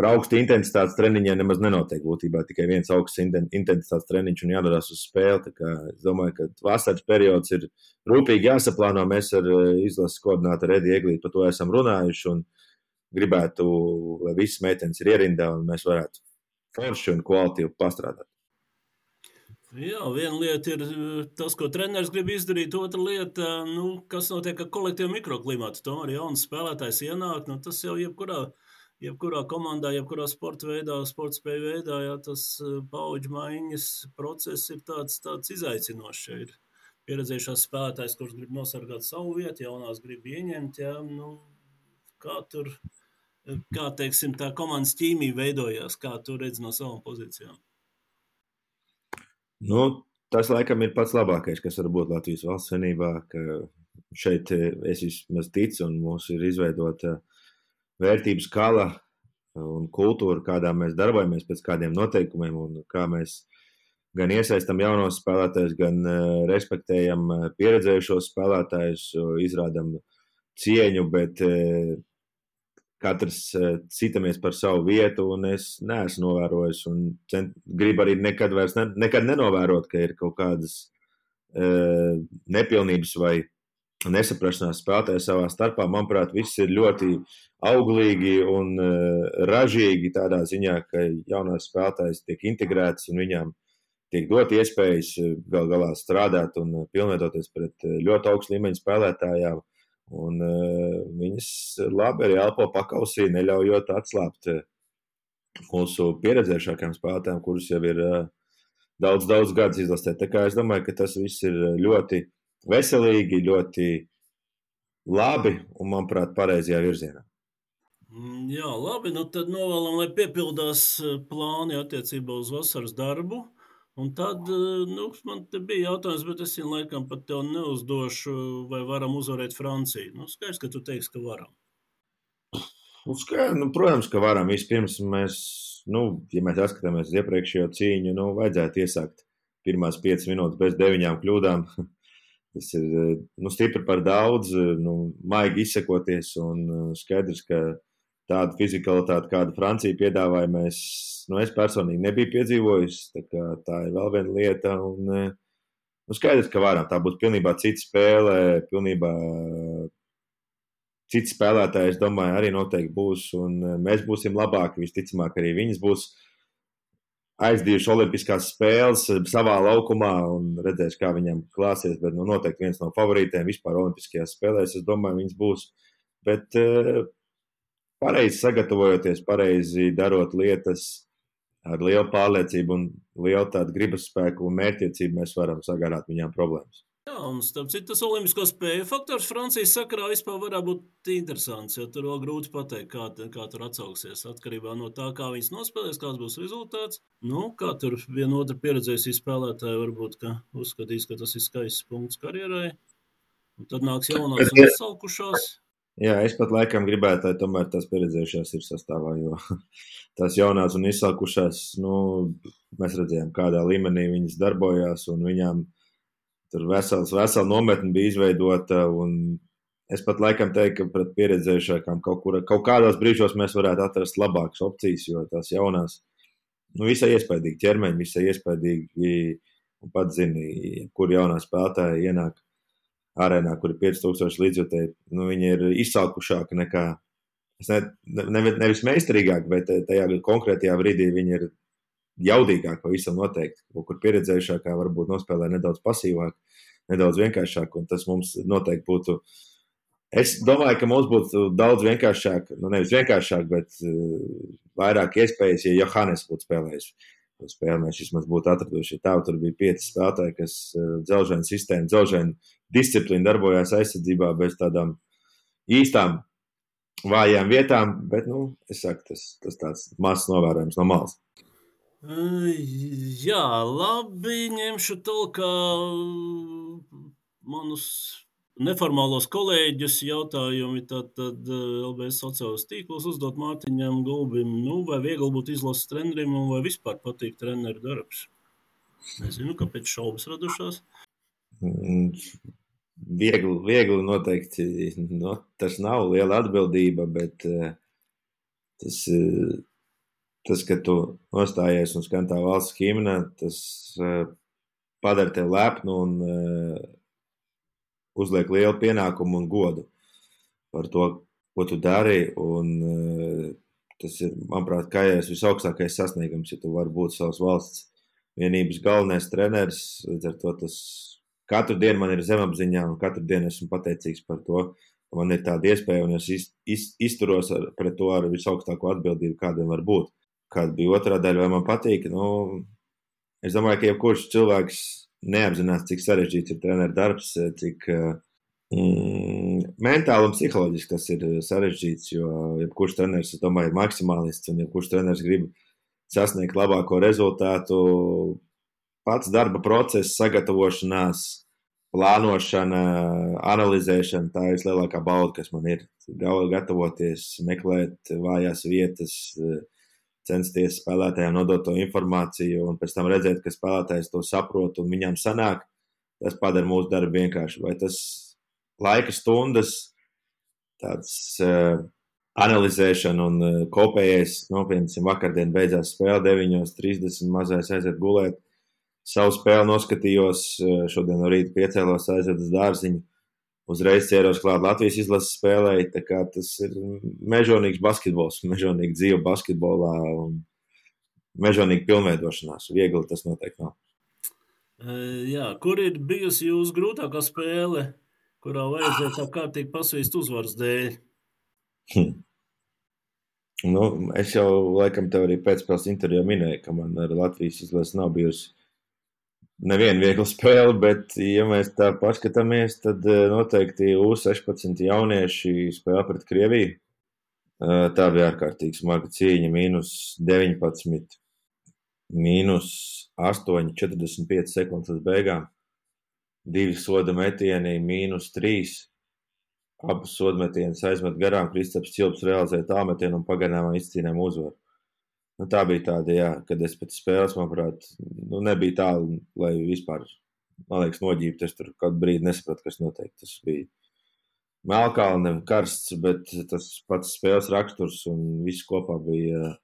ar augstu intensitātes treniņiem nemaz nenotiek. Būtībā tikai viens augsts intensitātes treniņš un jādodas uz spēli. Es domāju, ka vasaras periods ir rūpīgi jāsaplāno. Mēs ar eh, izlases koordinātoru Ediju Eglītu par to esam runājuši un gribētu, lai visas meitenes ir ierindā un mēs varētu forši un kvalitīvi pastrādāt. Jā, viena lieta ir eh, tas, ko treneris grib izdarīt. Otra lieta, nu, kas notiek ar kolektīvu mikroklimatu. Tomēr jauns spēlētājs ienāk, nu, tas jau jebkurā jebkurā komandā, jebkurā sporta veidā, sporta spēļu veidā, jā, tas eh, paudžu maiņas process ir tāds, tāds izaicinošs. Ir pieredzējušās spēlētājs, kurš grib nosargāt savu vietu, jaunās grib ieņemt. Jā, nu, kā tur, eh, kā teiksim, tā komandas ķīmija veidojās, kā tu redz no savām pozīcijām? Nu, tas laikam ir pats labākais, kas var būt Latvijas valsts vienībā, ka šeit eh, es vismaz ticu un mums ir izveidota uh, vērtību skala un kultūra, kādā mēs darbojamies, pēc kādiem noteikumiem un kā mēs gan iesaistām jaunos spēlētājus, gan respektējam pieredzējušos spēlētājus, izrādām cieņu, bet katrs citamies par savu vietu, un es neesmu novērojis, un cent, gribu arī nekad vairs ne, nekad nenovērot, ka ir kaut kādas nepilnības vai nesaprašanās spēlētāji savā starpā. Manuprāt, viss ir ļoti auglīgi un uh, ražīgi tādā ziņā, ka jaunās spēlētājas tiek integrētas un viņām tiek dot iespējas eh, gal galā strādāt un eh, pilnveidoties pret ļoti augstu līmeņu spēlētājām. Un uh, viņas labi arī elpo pakausī, neļaujot atslābt mūsu pieredzējušākajiem spēlētājiem, kurus jau ir uh, daudz, daudz gadus izlasē. Tā kā es domāju, ka tas viss ir ļoti veselīgi, ļoti labi un, manuprāt, pareizajā virzienā. Mm, jā, labi. Nu tad novēlam, lai piepildās eh, plāni attiecībā uz vasaras darbu. Un tad eh, nu, man bija jautājums, bet es viņam laikam pat tev neuzdošu, vai varam uzvarēt Franciju. Nu, skaidrs, ka tu teiksi, ka varam. Nu, skaidrs, nu, protams, ka varam. Vispirms mēs, nu, ja mēs atskatāmies uz iepriekšējo cīņu, nu, vajadzētu iesākt pirmās piecas minūtes bez deviņām kļūdām. <laughs> Tas ir nu, stipri par daudz, nu, maigi izsakoties un skaidrs, ka tādu fizikalitāti, kādu Francija piedāvāja, mēs, nu, es personīgi nebiju piedzīvojis. Tā, tā ir vēl viena lieta. Un, nu, skaidrs, ka varam. Tā būs pilnībā cita spēle, pilnībā cits spēlētājs, domāju, arī noteikti būs. Un mēs būsim labāki. Visticamāk, arī viņas būs aizdījuši Olimpiskās spēles savā laukumā un redzēs, kā viņam klāsies. Bet nu, noteikti viens no favorītiem vispār Olimpiskajās spēlēs. Es domāju, viņas būs. Bet pareizi sagatavojoties, pareizi darot lietas ar lielu pārliecību un lielu tādu gribas spēku un mērķtiecību, mēs varam sagarāt viņām problēmas. Jā, un starp citu, tas olimpisko spēju faktors Francijas sakarā vispār varētu būt interesants, jo tur vēl grūti pateikt, kā, kā tur atsauksies. Atkarībā no tā, kā viņas nospēlēs, kāds būs rezultāts. Nu, kā tur viena otra pieredzējusi spēlētāja varbūt ka uzskatīs, ka tas ir skaists punkts karjerai. Un tad nāks jaunās un salkušās. Jā, es pat laikam gribētu, lai tomēr tās pieredzējušās ir sastāvā, jo <laughs> tās jaunās un izsalkušās, nu, mēs redzējām, kādā līmenī viņas darbojās, un viņām tur vesels, vesela nometne bija izveidota, un es pat laikam teiktu, ka pret pieredzējušākām kaut, kur, kaut kādos brīžos mēs varētu atrast labākas opcijas, jo tās jaunās, nu, visai iespaidīgi ķermeņi, visai iespaidīgi, un pat zini, kur jaunā spēlētāja ienāk arēnā, kur ir 5000 līdzjutēji, nu, viņi ir izsalkušāki nekā, ne, ne, nevis meistarīgāki, bet tajā konkrētajā brīdī viņi ir jaudīgāki pavisam noteikti. Kur pieredzējušākā varbūt nospēlē nedaudz pasīvāk, nedaudz vienkāršāk, un tas mums noteikti būtu. Es domāju, ka mums būtu daudz vienkāršāk, nu nevis vienkāršāk, bet uh, vairāk iespējas, ja Johannes būtu spēlējis spēli. Mēs vismaz būtu atraduši. Tā tur bija pieci spēlētāji, kas uh, dzelžēna sistēmu, dzelžēna disciplīna darbojās aizsardzībā bez tādām īstām vājām vietām, bet, nu, saku, tas, tas tāds mazs novērojums no malas. Jā, labi, ņemšu tālāk manus neformālos kolēģus jautājumi. Tad, tad LBS sociālos tīklos uzdot Mārtiņam Gulbim, nu, vai viegli būt izlases trenerim un vai vispār patīk treneru darbs. Nezinu, kāpēc šaubas radušās. Viegli, viegli noteikti nu, tas nav liela atbildība, bet uh, tas, uh, tas, ka tu nostājies un skan tā valsts himna, tas uh, padara tevi lepnu un uzliek lielu pienākumu un godu par to, ko tu dari. Un, tas ir, manuprāt, kājās visaugstākais sasniegums, ja tu vari būt savas valsts vienības galvenais treneris. Līdz ar to tas katru dienu man ir zemapziņā, un katru dienu esmu pateicīgs par to. Man ir tāda iespēja, un es iz, iz, izturos ar, pret to ar visaugstāko atbildību, kāda var būt. Kāda bija otrā daļa, vai man patīk? Nu, es domāju, ka jebkurš cilvēks neapzinās, cik sarežģīts ir treneru darbs, cik mm, mentāli un psiholoģiski tas ir sarežģīts. Jo jebkurš treneris, es domāju, ir maksimālists, un jebkurš treneris grib sasniegt labāko rezultātu pats darba process, sagatavošanās, plānošana, analizēšana, tā ir vislielākā bauda, kas man ir. Gatavoties, meklēt vājās vietas, censties spēlētājiem nodot to informāciju, un pēc tam redzēt, ka spēlētājs to saprot un viņam sanāk. Tas padara mūsu darbu vienkārši. Vai tas laika stundas, tāds uh, analizēšana un uh, kopējais, nopietni, vakardien beidzās spēle 9.30, mazais aiziet gulēt savu spēli noskatījos. Eh, šodien no rīta piecēlos aizvedas dārziņu. Uzreiz ķēros klāt Latvijas izlases spēlē. Tas ir mežonīgs basketbols, <laughs> mežonīga dzīve basketbolā un mežonīga pilnveidošanās. Viegli tas noteikti nav. Eh, jā, kur ir bijusi jūsu grūtākā spēle, kurā vajadzēja tā kārtīgi pasvīst uzvaras dēļ? Hm. Nu, es jau laikam tev arī pēcspēles intervijā minēju, ka man ar Latvijas izlases nav bijusi neviena viegla spēle, bet, ja mēs tā paskatāmies, tad noteikti U16 jaunieši spēlē pret Krieviju. Tā bija ārkārtīgi smaga cīņa. Mīnus 19, mīnus 8, 45 sekundes līdz beigām. Divi soda metieni, mīnus 3. Abas sodmetienas aizmet garām, Kristaps Čilps realizēja tālmetienu un pagarinājumā izcīnām uzvaru. Nu, tā bija tāda, jā, kad es pēc spēles, manuprāt, nu, nebija tā, lai vispār, man liekas, noģībt. Es tur kādu brīdi nesapratu, kas notiek. Tas bija melkalne, karsts, bet tas pats spēles raksturs un viss kopā bija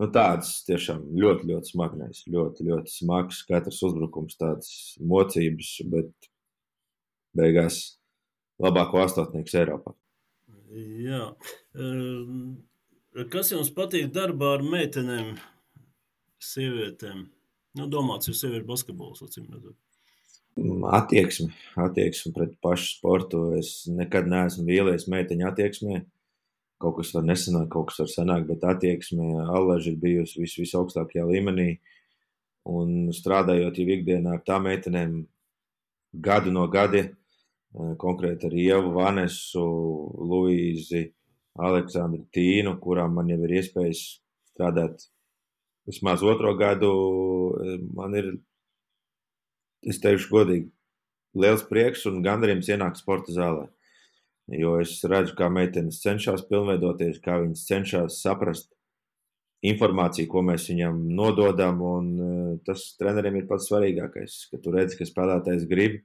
nu, tāds tiešām ļoti, ļoti smagnējs, ļoti, ļoti smags. Katrs uzbrukums tāds mocības, bet beigās labāko astotnieks Eiropā. Jā. Kas jums patīk darbā ar meitenēm, sievietēm? Nu, domāts, jo sieviešu basketbols, acīm redzot. Attieksme, attieksme pret pašu sportu. Es nekad neesmu vīlies meiteņu attieksmē. Kaut kas var nesanākt, kaut kas var sanākt, bet attieksme allaži ir bijusi vis, visaugstākajā līmenī. Un strādājot jau ikdienā ar tām meitenēm gadu no gada, Eh, konkrēti ar Ievu, Vanesu, Luīzi, Aleksandru Tīnu, kurām man jau ir iespējas strādāt vismaz otro gadu. Eh, man ir, es teikšu godīgi, liels prieks un gandarījums ienākt sporta zālē. Jo es redzu, kā meitenes cenšas pilnveidoties, kā viņas cenšas saprast informāciju, ko mēs viņam nododam. Un eh, tas treneriem ir pats svarīgākais, ka tu redzi, ka spēlētājs grib,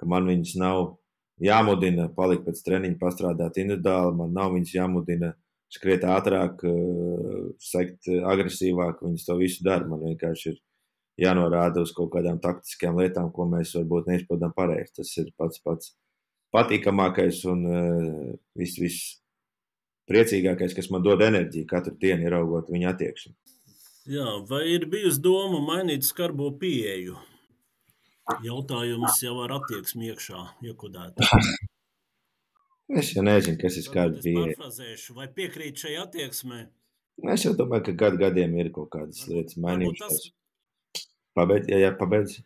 ka man viņas nav jāmudina palikt pēc treniņa, pastrādāt individuāli. Man nav viņas jāmudina skriet ātrāk, eh, sekt agresīvāk. Viņas to visu dara. Man vienkārši ir jānorāda uz kaut kādām taktiskām lietām, ko mēs varbūt neizpildām pareizi. Tas ir pats pats patīkamākais un uh, viss, viss priecīgākais, kas man dod enerģiju katru dienu, ieraugot viņa attieksmi. Jā, vai ir bijusi doma mainīt skarbo pieeju? Jautājums jau ar attieksmi iekšā iekodēta. <laughs> Es jau nezinu, kas ir skarbi pieeja. Vai piekrīt šai attieksmē? Es jau domāju, ka gadu gadiem ir kaut kādas lietas mainījušās. Tas... Pabeidz, jā, jā, pabeidz.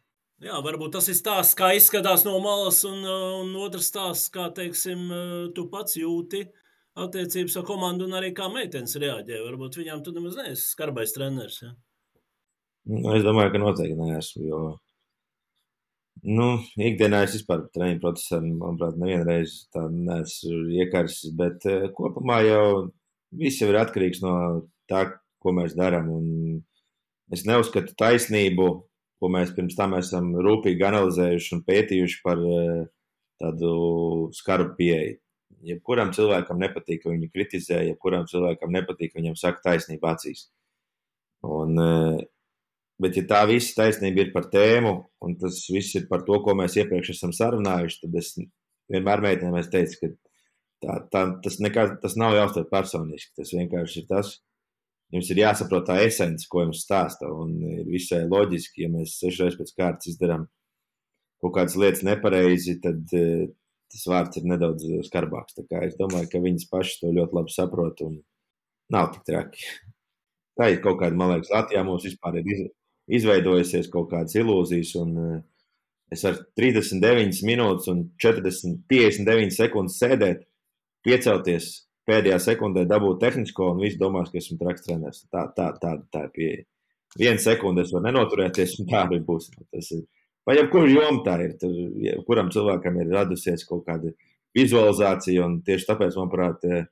Jā, varbūt tas ir stāsts, kā izskatās no malas, un, un otrs stāsts, kā, teiksim, tu pats jūti attiecības ar komandu un arī kā meitenes reaģē. Varbūt viņām tu nemaz neesi skarbais treneris, ja? Nu, es domāju, ka noteikti neesmu, jo Nu, ikdienā es vispār treniņu procesā, manuprāt, nevienreiz tā neesmu iekarsis, bet uh, kopumā jau viss jau ir atkarīgs no tā, ko mēs darām. Es neuzskatu taisnību, ko mēs pirms tam esam rūpīgi analizējuši un pētījuši par uh, tādu skarbu pieeju. Jebkuram cilvēkam nepatīk, ka viņu kritizē, jebkuram cilvēkam nepatīk, ka viņam saka taisnība acīs. Un, uh, Bet, ja tā visa taisnība ir par tēmu, un tas viss ir par to, ko mēs iepriekš esam sarunājuši, tad es vienmēr meitenēm teicu, ka tā, tā, tas, nekā, tas nav jāuztver personiski. Tas vienkārši ir tas, jums ir jāsaprot tā esence, ko jums stāsta. Un ir visai loģiski, ja mēs sešreiz pēc kārtas izdarām kaut kādas lietas nepareizi, tad uh, tas vārds ir nedaudz skarbāks. Es domāju, ka viņas pašas to ļoti labi saprot un nav tik traki. Tā ir kaut kāda, man liekas, Latvijā mums vispār ir izdevies izveidojusies kaut kādas ilūzijas. Un, uh, es varu 39 minūtes un 40, 59 sekundes sēdēt, piecelties pēdējā sekundē, dabūt tehnisko, un viss domās, ka esmu traks treneris. Tā, tā, tā, tā ir pieeja. Vienu sekundi es varu nenoturēties, un tā arī būs. Tas ir. Vai jebkurā jomā tā ir? Tur, kuram cilvēkam ir radusies kaut kāda vizualizācija, un tieši tāpēc, manuprāt, uh,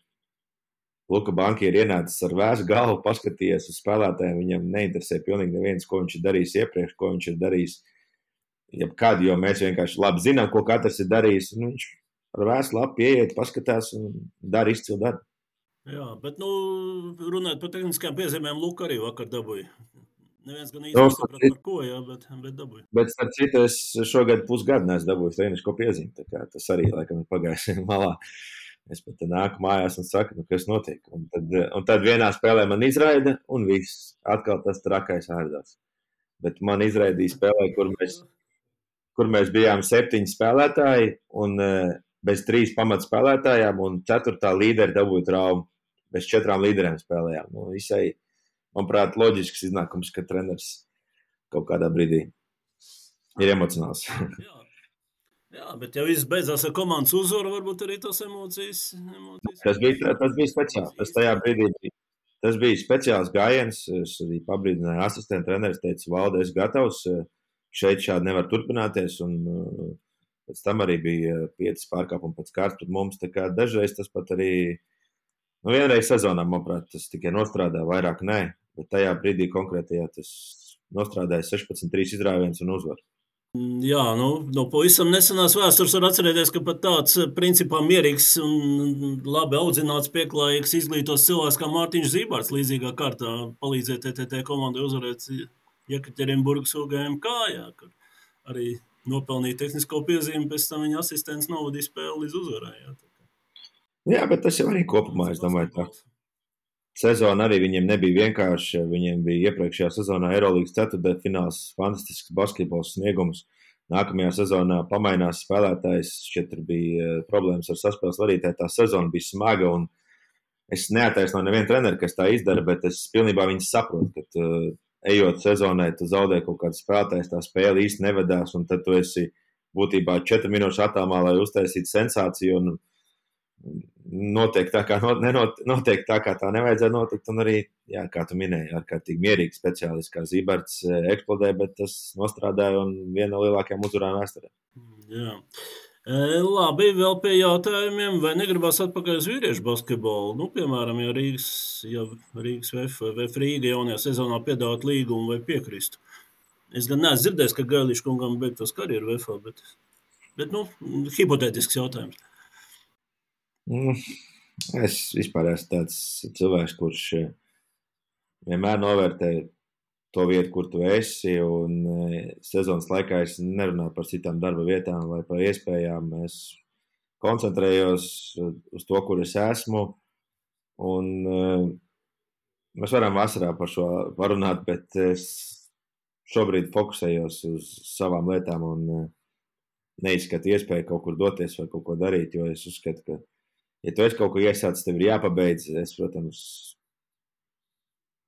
Luka Banka ir ienācis ar vēsu galvu, paskatījies uz spēlētājiem. Viņam neinteresē pilnīgi neviens, ko viņš ir darījis iepriekš, ko viņš ir darījis jebkad, jo mēs vienkārši labi zinām, ko katrs ir darījis. Nu, viņš ar vēsu labi pieiet, paskatās un dara izcilu darbu. Jā, bet, nu, runājot par tehniskām piezīmēm, Luka arī vakar dabūja. Neviens gan īsti nesaprot, par ko, jā, bet, bet dabūja. Bet, starp citu, es šogad pusgadu neesmu dabūjis tehnisko piezīmi, tas arī, laikam, ir pagājis <laughs> malā. Es pat nāku mājās un saku, nu, kas notiek. Un tad, un tad vienā spēlē man izraida, un viss atkal tas trakais ārdās. Bet man izraidīja spēlē, kur mēs, kur mēs bijām septiņi spēlētāji, un bez trīs pamatspēlētājām, un ceturtā līderi dabūja traumu. Bez četrām līderiem spēlējām. Nu, visai, manuprāt, loģisks iznākums, ka treneris kaut kādā brīdī ir emocionāls. jā. Jā, bet ja viss beidzās ar komandas uzvaru, varbūt arī tas emocijas. emocijas tas bija, tas bija speciāls. Tas tajā brīdī bija. Tas bija speciāls gājiens. Es arī pabrīdināju asistentu treneris, teica, Valde, es gatavs. Šeit šādi nevar turpināties. Un, pēc tam arī bija piecas pārkāpumi pēc kārtas pret mums. Dažreiz tas pat arī, nu, vienreiz sezonā, manuprāt, tas tikai nostrādā, vairāk nē. Bet tajā brīdī konkrētajā tas nostrādāja 16-3 izrāviens un uzvaru. Jā, nu, no pavisam nesenās vēstures var atcerēties, ka pat tāds principā mierīgs un labi audzināts, pieklājīgs, izglītos cilvēks kā Mārtiņš Zībārds līdzīgā kārtā palīdzēja TTT komandai uzvarēt Jekaterinburgas UGM kājā, kur arī nopelnīja tehnisko piezīmi, pēc tam viņa asistents novadīja spēli līdz uzvarai. Jā, jā bet tas jau arī kopumā, es domāju, tā sezona arī viņiem nebija vienkārša. Viņiem bija iepriekšējā sezonā Eirolandes ceturtajā fināls, fantastisks basketbols sniegums. Nākamajā sezonā pamainās spēlētājs. Šeit bija eh, problēmas ar saspēles vadītāju. Tā sezona bija smaga. Es neataisnoju nevienu treneru, kas tā izdara, bet es pilnībā viņu saprotu, ka uh, ejot sezonai, tu zaudē kaut kādu spēlētāju, tā spēle īsti nevedās, un tad tu esi būtībā četru minūšu attālumā, lai uztaisītu sensāciju. Un, notiek tā, kā, nenot, notiek tā, kā tā nevajadzēja notikt. Un arī, jā, kā tu minēji, ārkārtīgi mierīgs speciālists, kā Zīberts e, eksplodē, bet tas nostrādāja un viena no lielākajām uzvarām vēsturē. Jā. E, labi, vēl pie jautājumiem. Vai negribas atpakaļ uz vīriešu basketbolu? Nu, piemēram, ja Rīgas, ja Rīgas VF, VF Rīga jaunajā sezonā piedāvāt līgumu vai piekristu. Es gan neesmu dzirdējis, ka Gailišs kungam beigtos karjeru VF, bet, bet nu, hipotētisks jautājums. Mm, es vispār esmu tāds cilvēks, kurš eh, vienmēr novērtē to vietu, kur tu esi. Un eh, sezonas laikā es nerunāju par citām darba vietām vai par iespējām. Es koncentrējos uz to, kur es esmu. Un, eh, mēs varam vasarā par šo parunāt, bet es šobrīd fokusējos uz savām lietām un neizskatu iespēju kaut kur doties vai kaut ko darīt, jo es uzskatu, ka ja tu esi kaut ko iesācis, tev ir jāpabeidz. Es, protams,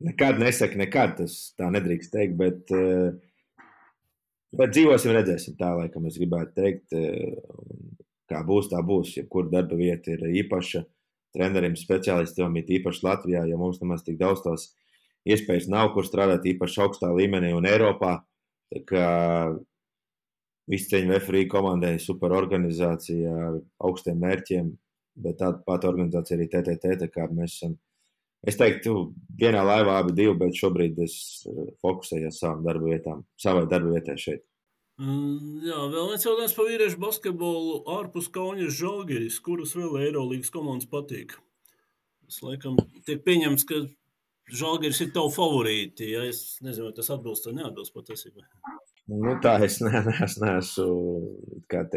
nekad nesaku, nekad tas tā nedrīkst teikt, bet, eh, bet dzīvosim, redzēsim. Tā laikam es gribētu teikt, eh, kā būs, tā būs. Jebkura darba vieta ir īpaša. Trenerim, speciālistiem ir īpaši Latvijā, jo mums nemaz tik daudz tās iespējas nav, kur strādāt īpaši augstā līmenī un Eiropā. Tā kā Visceņu VFRI komandai super organizācija ar augstiem mērķiem, bet tāda pati organizācija arī TTT. Kā mēs esam, es teiktu, vienā laivā abi divi, bet šobrīd es eh, fokusējos savām darba vietām, savai darba vietai šeit. Mm, jā, vēl viens jautājums par vīriešu basketbolu ārpus Kaunas žāģeris, kuras vēl Eirolandes komandas patīk. Es laikam tiek pieņemts, ka žāģeris ir tavs favorīti. Ja es nezinu, vai tas atbilst vai neatbilst patiesībai. Nu, tā es ne, ne, es neesmu,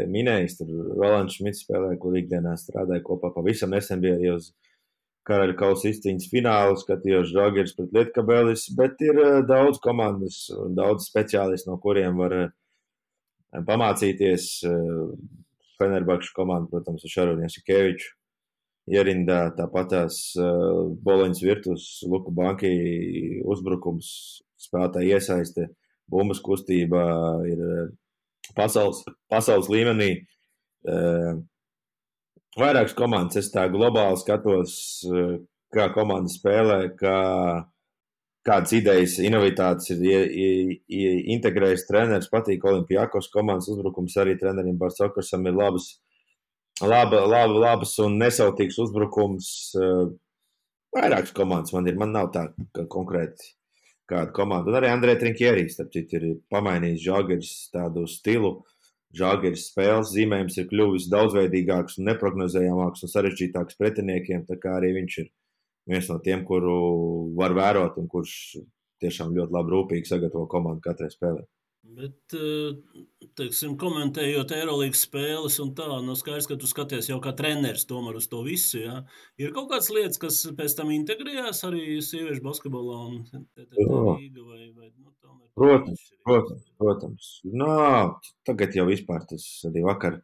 minējis, tur Rolands Šmits spēlē, kur ikdienā strādāja kopā pavisam nesen bija arī uz Karaļa kausa izcīņas finālu, skatījos Žagers pret Lietkabelis, bet ir uh, daudz komandas un daudz speciālistu, no kuriem var uh, pamācīties. Uh, Fenerbakšu komanda, protams, ar Šarunu Jasikeviču. Ierindā tāpatās Boloņas virtus, Luka Banki uzbrukums, spēlētāji iesaiste. Bumbas kustība ir eh, pasaules, pasaules līmenī. Eh, vairākas komandas es tā globāli skatos, eh, kā komanda spēlē, kā, kādas idejas, inovitātes ir integrējis treneris. Patīk Olimpijākos komandas uzbrukums arī trenerim Barsokarsam ir labas, laba, laba, labas un nesautīgs uzbrukums. Vairākas komandas man ir, man nav tā konkrēti kādu komandu. Un arī Andrei Trinkierijs, starp citu, ir pamainījis žāgeris tādu stilu. Žāgeris spēles zīmējums ir kļuvis daudzveidīgāks un neprognozējamāks un sarežģītāks pretiniekiem. Tā kā arī viņš ir viens no tiem, kuru var vērot un kurš tiešām ļoti labi rūpīgi sagatavo komandu katrai spēlei. Bet, eh, teiksim, komentējot Eirolandes spēles, un tā, no nu, skaidrs, ka tu skaties jau kā treneris tomēr uz to visu. Ja? Ir kaut kādas lietas, kas pēc tam integrējās arī sieviešu basketbolā un Rīga vai, vai nu, tomēr. Protams, protams, protams. No, tagad jau vispār tas arī vakar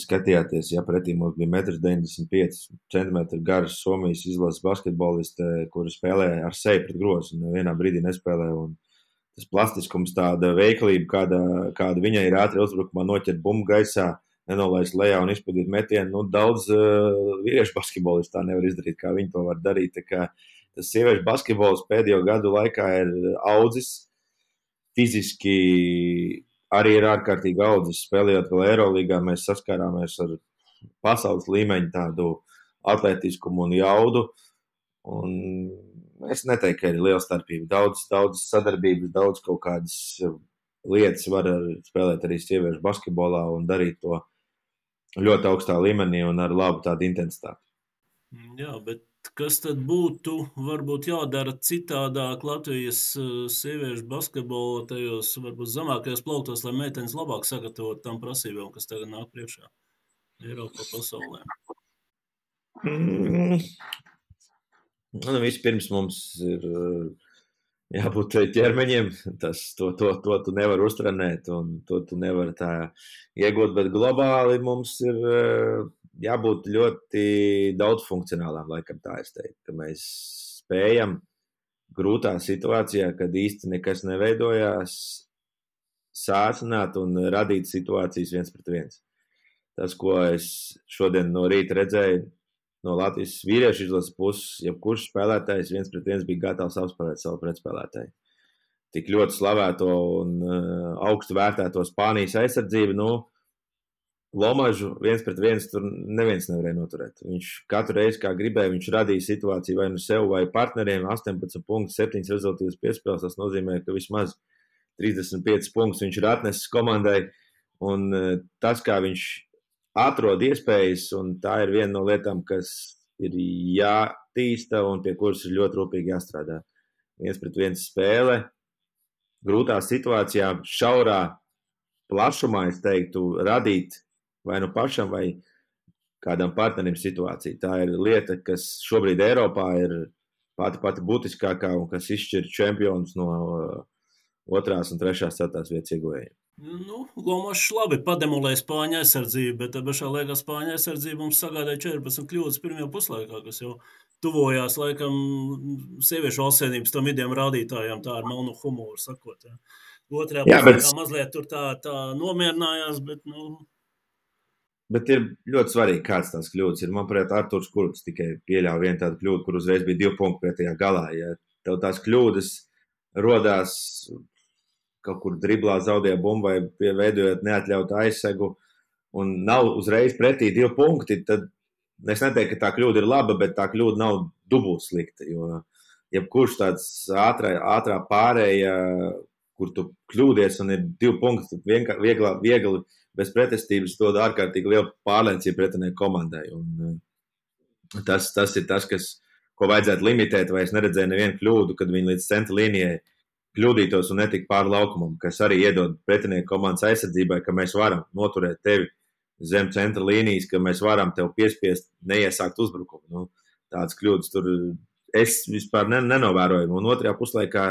skatījāties, ja pretī mums bija 1,95 cm garas Somijas izlases basketboliste, kuri spēlēja ar seju pret grozu un vienā brīdī nespēlēja. Un tas plastiskums, tāda veiklība, kāda, kāda viņai ir ātri uzbrukumā, noķert bumbu gaisā, nenolaist lejā un izpildīt metienu. Nu, daudz uh, vīriešu basketbolistu tā nevar izdarīt, kā viņi to var darīt. Tas sieviešu basketbols pēdējo gadu laikā ir audzis. Fiziski arī ir ārkārtīgi audzis. Spēlējot vēl Eirolandā, mēs saskārāmies ar pasaules līmeņa tādu atletiskumu un jaudu. Un es neteiktu, ka ir liela starpība. Daudz, daudz sadarbības, daudz kaut kādas lietas var spēlēt arī sieviešu basketbolā un darīt to ļoti augstā līmenī un ar labu tādu intensitāti. Jā, bet kas tad būtu varbūt jādara citādāk Latvijas eh, sieviešu basketbolā, tajos varbūt zemākajos plauktos, lai meitenes labāk sagatavotu tam prasībām, kas tagad nāk priekšā Eiropā pasaulē? Mm. Nu, vispirms mums ir jābūt ķermeņiem. Tas, to, to, to tu nevari uztrenēt, un to tu nevari tā iegūt. Bet globāli mums ir jābūt ļoti daudzfunkcionālām, laikam tā es teiktu, ka mēs spējam grūtā situācijā, kad īsti nekas neveidojās, sācināt un radīt situācijas viens pret viens. Tas, ko es šodien no rīta redzēju, no Latvijas vīriešu izlases puses, jebkurš spēlētājs viens pret viens bija gatavs apspēlēt savu pretspēlētāju. Tik ļoti slavēto un uh, augstu vērtēto Spānijas aizsardzību, nu, Lomažu viens pret viens tur neviens nevarēja noturēt. Viņš katru reizi, kā gribēja, viņš radīja situāciju vai nu sev, vai partneriem 18 punktus, 7 rezultātus piespēles. Tas nozīmē, ka vismaz 35 punktus viņš ir atnesis komandai. Un uh, tas, kā viņš atrod iespējas, un tā ir viena no lietām, kas ir jātīsta un pie kuras ir ļoti rūpīgi jāstrādā. Viens pret viens spēle, grūtā situācijā, šaurā plašumā, es teiktu, radīt vai nu pašam, vai kādam partnerim situāciju. Tā ir lieta, kas šobrīd Eiropā ir pati pati būtiskākā un kas izšķir čempionus no otrās un trešās ceturtās vietas ieguvējiem. Nu, Lomačs labi pademolēja spāņu aizsardzību, bet pašā laikā spāņu aizsardzība mums sagādāja 14 kļūdas pirmajā puslaikā, kas jau tuvojās laikam sieviešu valstsvienības tam idiem rādītājiem, tā ar melnu humoru sakot. Ja. Otrajā jā, bet... mazliet tur tā, tā nomierinājās, bet, nu, Bet ir ļoti svarīgi, kāds tās kļūdas ir. Manuprāt, Arthurs Kurts tikai pieļāva vienu tādu kļūdu, kur uzreiz bija divi punkti pretējā galā. Ja tev tās kļūdas rodās kaut kur driblā zaudēja bumbu vai veidojot neatļautu aizsegu, un nav uzreiz pretī divi punkti, tad es neteiktu, ka tā kļūda ir laba, bet tā kļūda nav dubult slikta. Jo jebkurš tāds ātrā, ātrā pārēja, kur tu kļūdies un ir divi punkti, tad vienkār, viegli, viegli bez pretestības dod ārkārtīgi lielu pārliecību pretinieku komandai. Un, tas, tas ir tas, kas, ko vajadzētu limitēt, vai es neredzēju nevienu kļūdu, kad viņi līdz centra līnijai kļūdītos un netiktu pāri laukumam, kas arī iedod pretinieku komandas aizsardzībai, ka mēs varam noturēt tevi zem centra līnijas, ka mēs varam tev piespiest neiesākt uzbrukumu. Nu, tādas kļūdas tur es vispār nenovēroju. Un otrajā puslaikā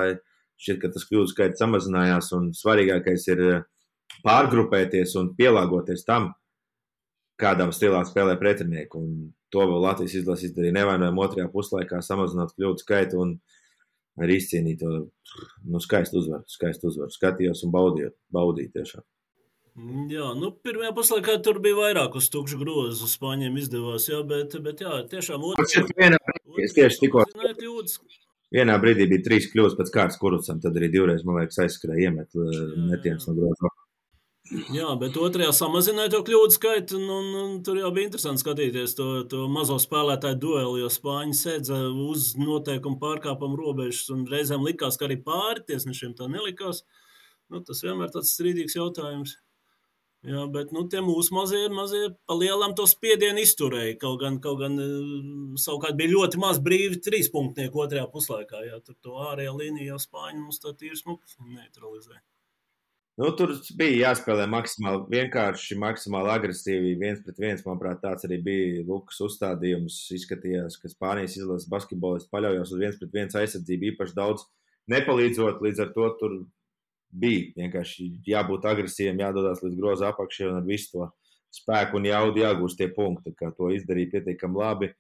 šķiet, ka tas kļūdu skaits samazinājās, un svarīgākais ir eh, pārgrupēties un pielāgoties tam, kādam stilā spēlē pretinieku. Un to vēl Latvijas izlase izdarīja nevainojami otrajā puslaikā, samazinot kļūdu skaitu. Un, arī izcīnīt to nu, skaistu uzvaru. Skaistu uzvaru. Skatījos un baudīju, baudīju tiešām. Jā, nu, pirmajā puslaikā tur bija vairāk uz tukšu grozu. Spāņiem izdevās, jā, bet, bet jā, tiešām otrajā pusē tieši tikko. Vienā brīdī bija trīs kļūdas pēc kārtas kurucam, tad arī divreiz, man liekas, aizskrēja iemet metienus no groza. Jā, bet otrajā samazināja to kļūdu skaitu. Un, un, un tur jau bija interesanti skatīties to, to mazo spēlētāju dueli, jo spāņi sēdza uz noteikumu pārkāpumu robežas. Reizēm likās, ka arī pāri tiesnešiem tā nelikās. Nu, tas vienmēr tāds strīdīgs jautājums. Jā, bet nu, tie mūsu mazie, mazie palielam to spiedienu izturēja. Kaut gan, kaut gan eh, savukārt bija ļoti maz brīvi trīspunktnieku otrajā puslaikā. Jā, tur to ārējā līnija jau spāņi mums tā tīri smuki neutralizēja. Nu, tur bija jāspēlē maksimāli vienkārši, maksimāli agresīvi. viens pret viens, manuprāt, tāds arī bija Lukas uzstādījums. Izskatījās, ka Spānijas izlases basketbolists paļaujas uz viens pret viens aizsardzību īpaši daudz, nepalīdzot. Līdz ar to tur bija vienkārši jābūt agresīviem, jādodas līdz groza apakšai un ar visu to spēku un jaudu jāgūst tie punkti. Kā to izdarīja pietiekami labi.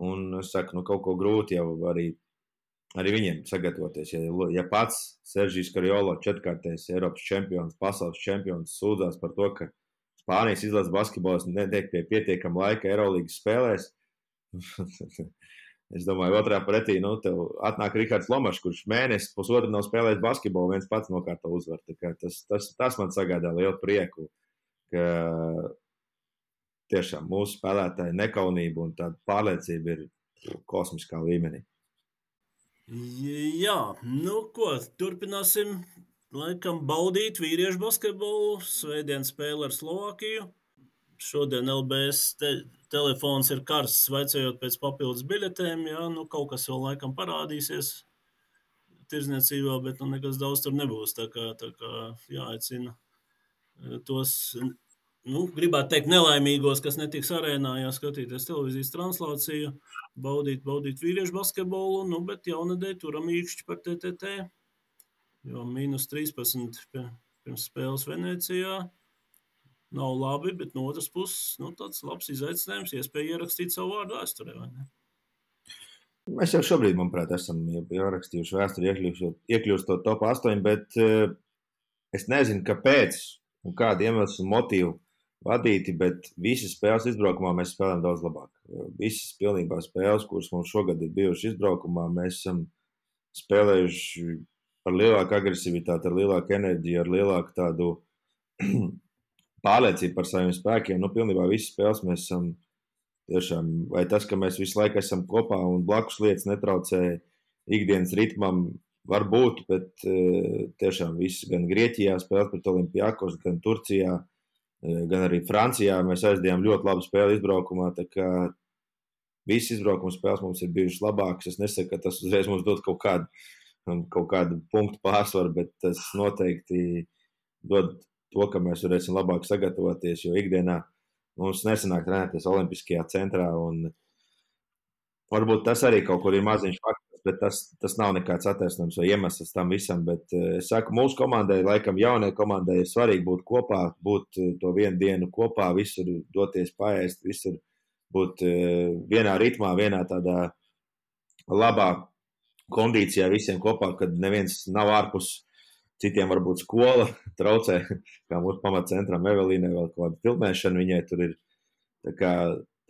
Un es saku, nu, kaut ko grūti jau arī arī viņiem sagatavoties. Ja, ja pats Seržīs Karjolo, četrkārtais Eiropas čempions, pasaules čempions, sūdzās par to, ka Spānijas izlases basketbols netiek pie pietiekama laika Eirolandes spēlēs. <laughs> es domāju, otrā pretī, nu, atnāk Rihards Lomačs, kurš mēnesi, pusotru nav spēlējis basketbolu, viens pats nokārto uzvaru. Tas, tas, tas man sagādā lielu prieku, ka tiešām mūsu spēlētāji nekaunība un tāda pārliecība ir kosmiskā līmenī. Jā, nu ko, turpināsim laikam baudīt vīriešu basketbolu. Svētdien spēle ar Slovākiju. Šodien LBS te, telefons ir karsts, vaicājot pēc papildus biļetēm. Jā, nu kaut kas vēl laikam parādīsies tirzniecībā, bet nu, nekas daudz tur nebūs. Tā kā, tā kā jāaicina eh, tos nu, gribētu teikt, nelaimīgos, kas netiks arēnā, jāskatīties televīzijas translāciju, baudīt, baudīt vīriešu basketbolu, nu, bet jaunadēļ turam īkšķi par TTT, jo mīnus 13 pirms spēles Venecijā nav labi, bet no otras puses, nu, tāds labs izaicinājums, iespēja ierakstīt savu vārdu vēsturē, vai ne? Mēs jau šobrīd, manuprāt, esam jau rakstījuši vēsturi, iekļūstot, iekļūstot top 8, bet uh, es nezinu, kāpēc un kādu iemeslu motīvu vadīti, bet visas spēles izbraukumā mēs spēlējam daudz labāk. Visas pilnībā spēles, kuras mums šogad ir bijušas izbraukumā, mēs esam spēlējuši ar lielāku agresivitāti, ar lielāku enerģiju, ar lielāku tādu <clears throat> pārliecību par saviem spēkiem. Nu, pilnībā visas spēles mēs esam tiešām, vai tas, ka mēs visu laiku esam kopā un blakus lietas netraucē ikdienas ritmam, var būt, bet eh, tiešām viss gan Grieķijā spēlēt pret Olimpijākos, gan Turcijā gan arī Francijā mēs aizdījām ļoti labu spēli izbraukumā. Visas izbraukuma spēles mums ir bijušas labākas. Es nesaku, ka tas uzreiz mums dod kaut kādu, kaut kādu punktu pārsvaru, bet tas noteikti dod to, ka mēs varēsim labāk sagatavoties. Jo ikdienā mums nesanāk trenēties Olimpiskajā centrā. Varbūt tas arī kaut kur ir maziņš fakts bet tas, tas nav nekāds attaisnojums vai iemesls tam visam. Bet eh, es saku, mūsu komandai, laikam, jaunai komandai ir svarīgi būt kopā, būt eh, to vienu dienu kopā, visur doties paēst, visur būt eh, vienā ritmā, vienā tādā labā kondīcijā visiem kopā, kad neviens nav ārpus. Citiem varbūt skola <laughs> traucē, kā mūsu pamatcentram Evelīnai, vēl kāda filmēšana. Viņai tur ir kā,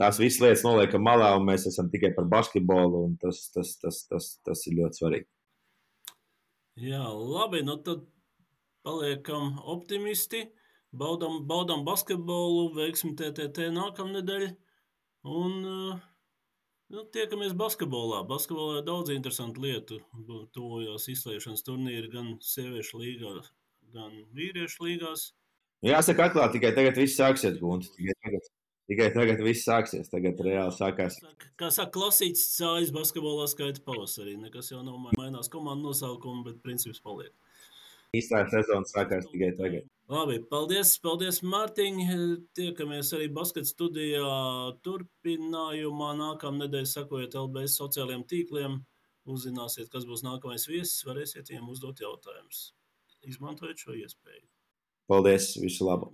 tās visas lietas noliekam malā, un mēs esam tikai par basketbolu. Tas, tas, tas, tas, tas ir ļoti svarīgi. Jā, labi. Nu tad paliekam optimisti. Baudam, baudam basketbolu, veiksim TTT nākamnedēļ. Un nu, tiekamies basketbolā. Basketbolā ir daudz interesantu lietu. Tuvojās izslēgšanas turnīri gan sieviešu līgā, gan vīriešu līgās. Jāsaka, atklāti, tikai tagad viss sāksies, Gunte. Tikai tagad. Tikai tagad viss sāksies. Tagad reāli sākās. Kā saka, klasīts cājas basketbolā skaita pavasarī. Nekas jau nav mainās komandu nosaukumu, bet princips paliek. Īstā sezona sākās tikai tagad. Labi, paldies, paldies Mārtiņ. Tiekamies arī basket studijā turpinājumā. Nākamā nedēļa sakojiet LBS sociālajiem tīkliem. Uzzināsiet, kas būs nākamais viesis. Varēsiet viņiem uzdot jautājumus. Izmantojiet šo iespēju. Paldies, visu labu!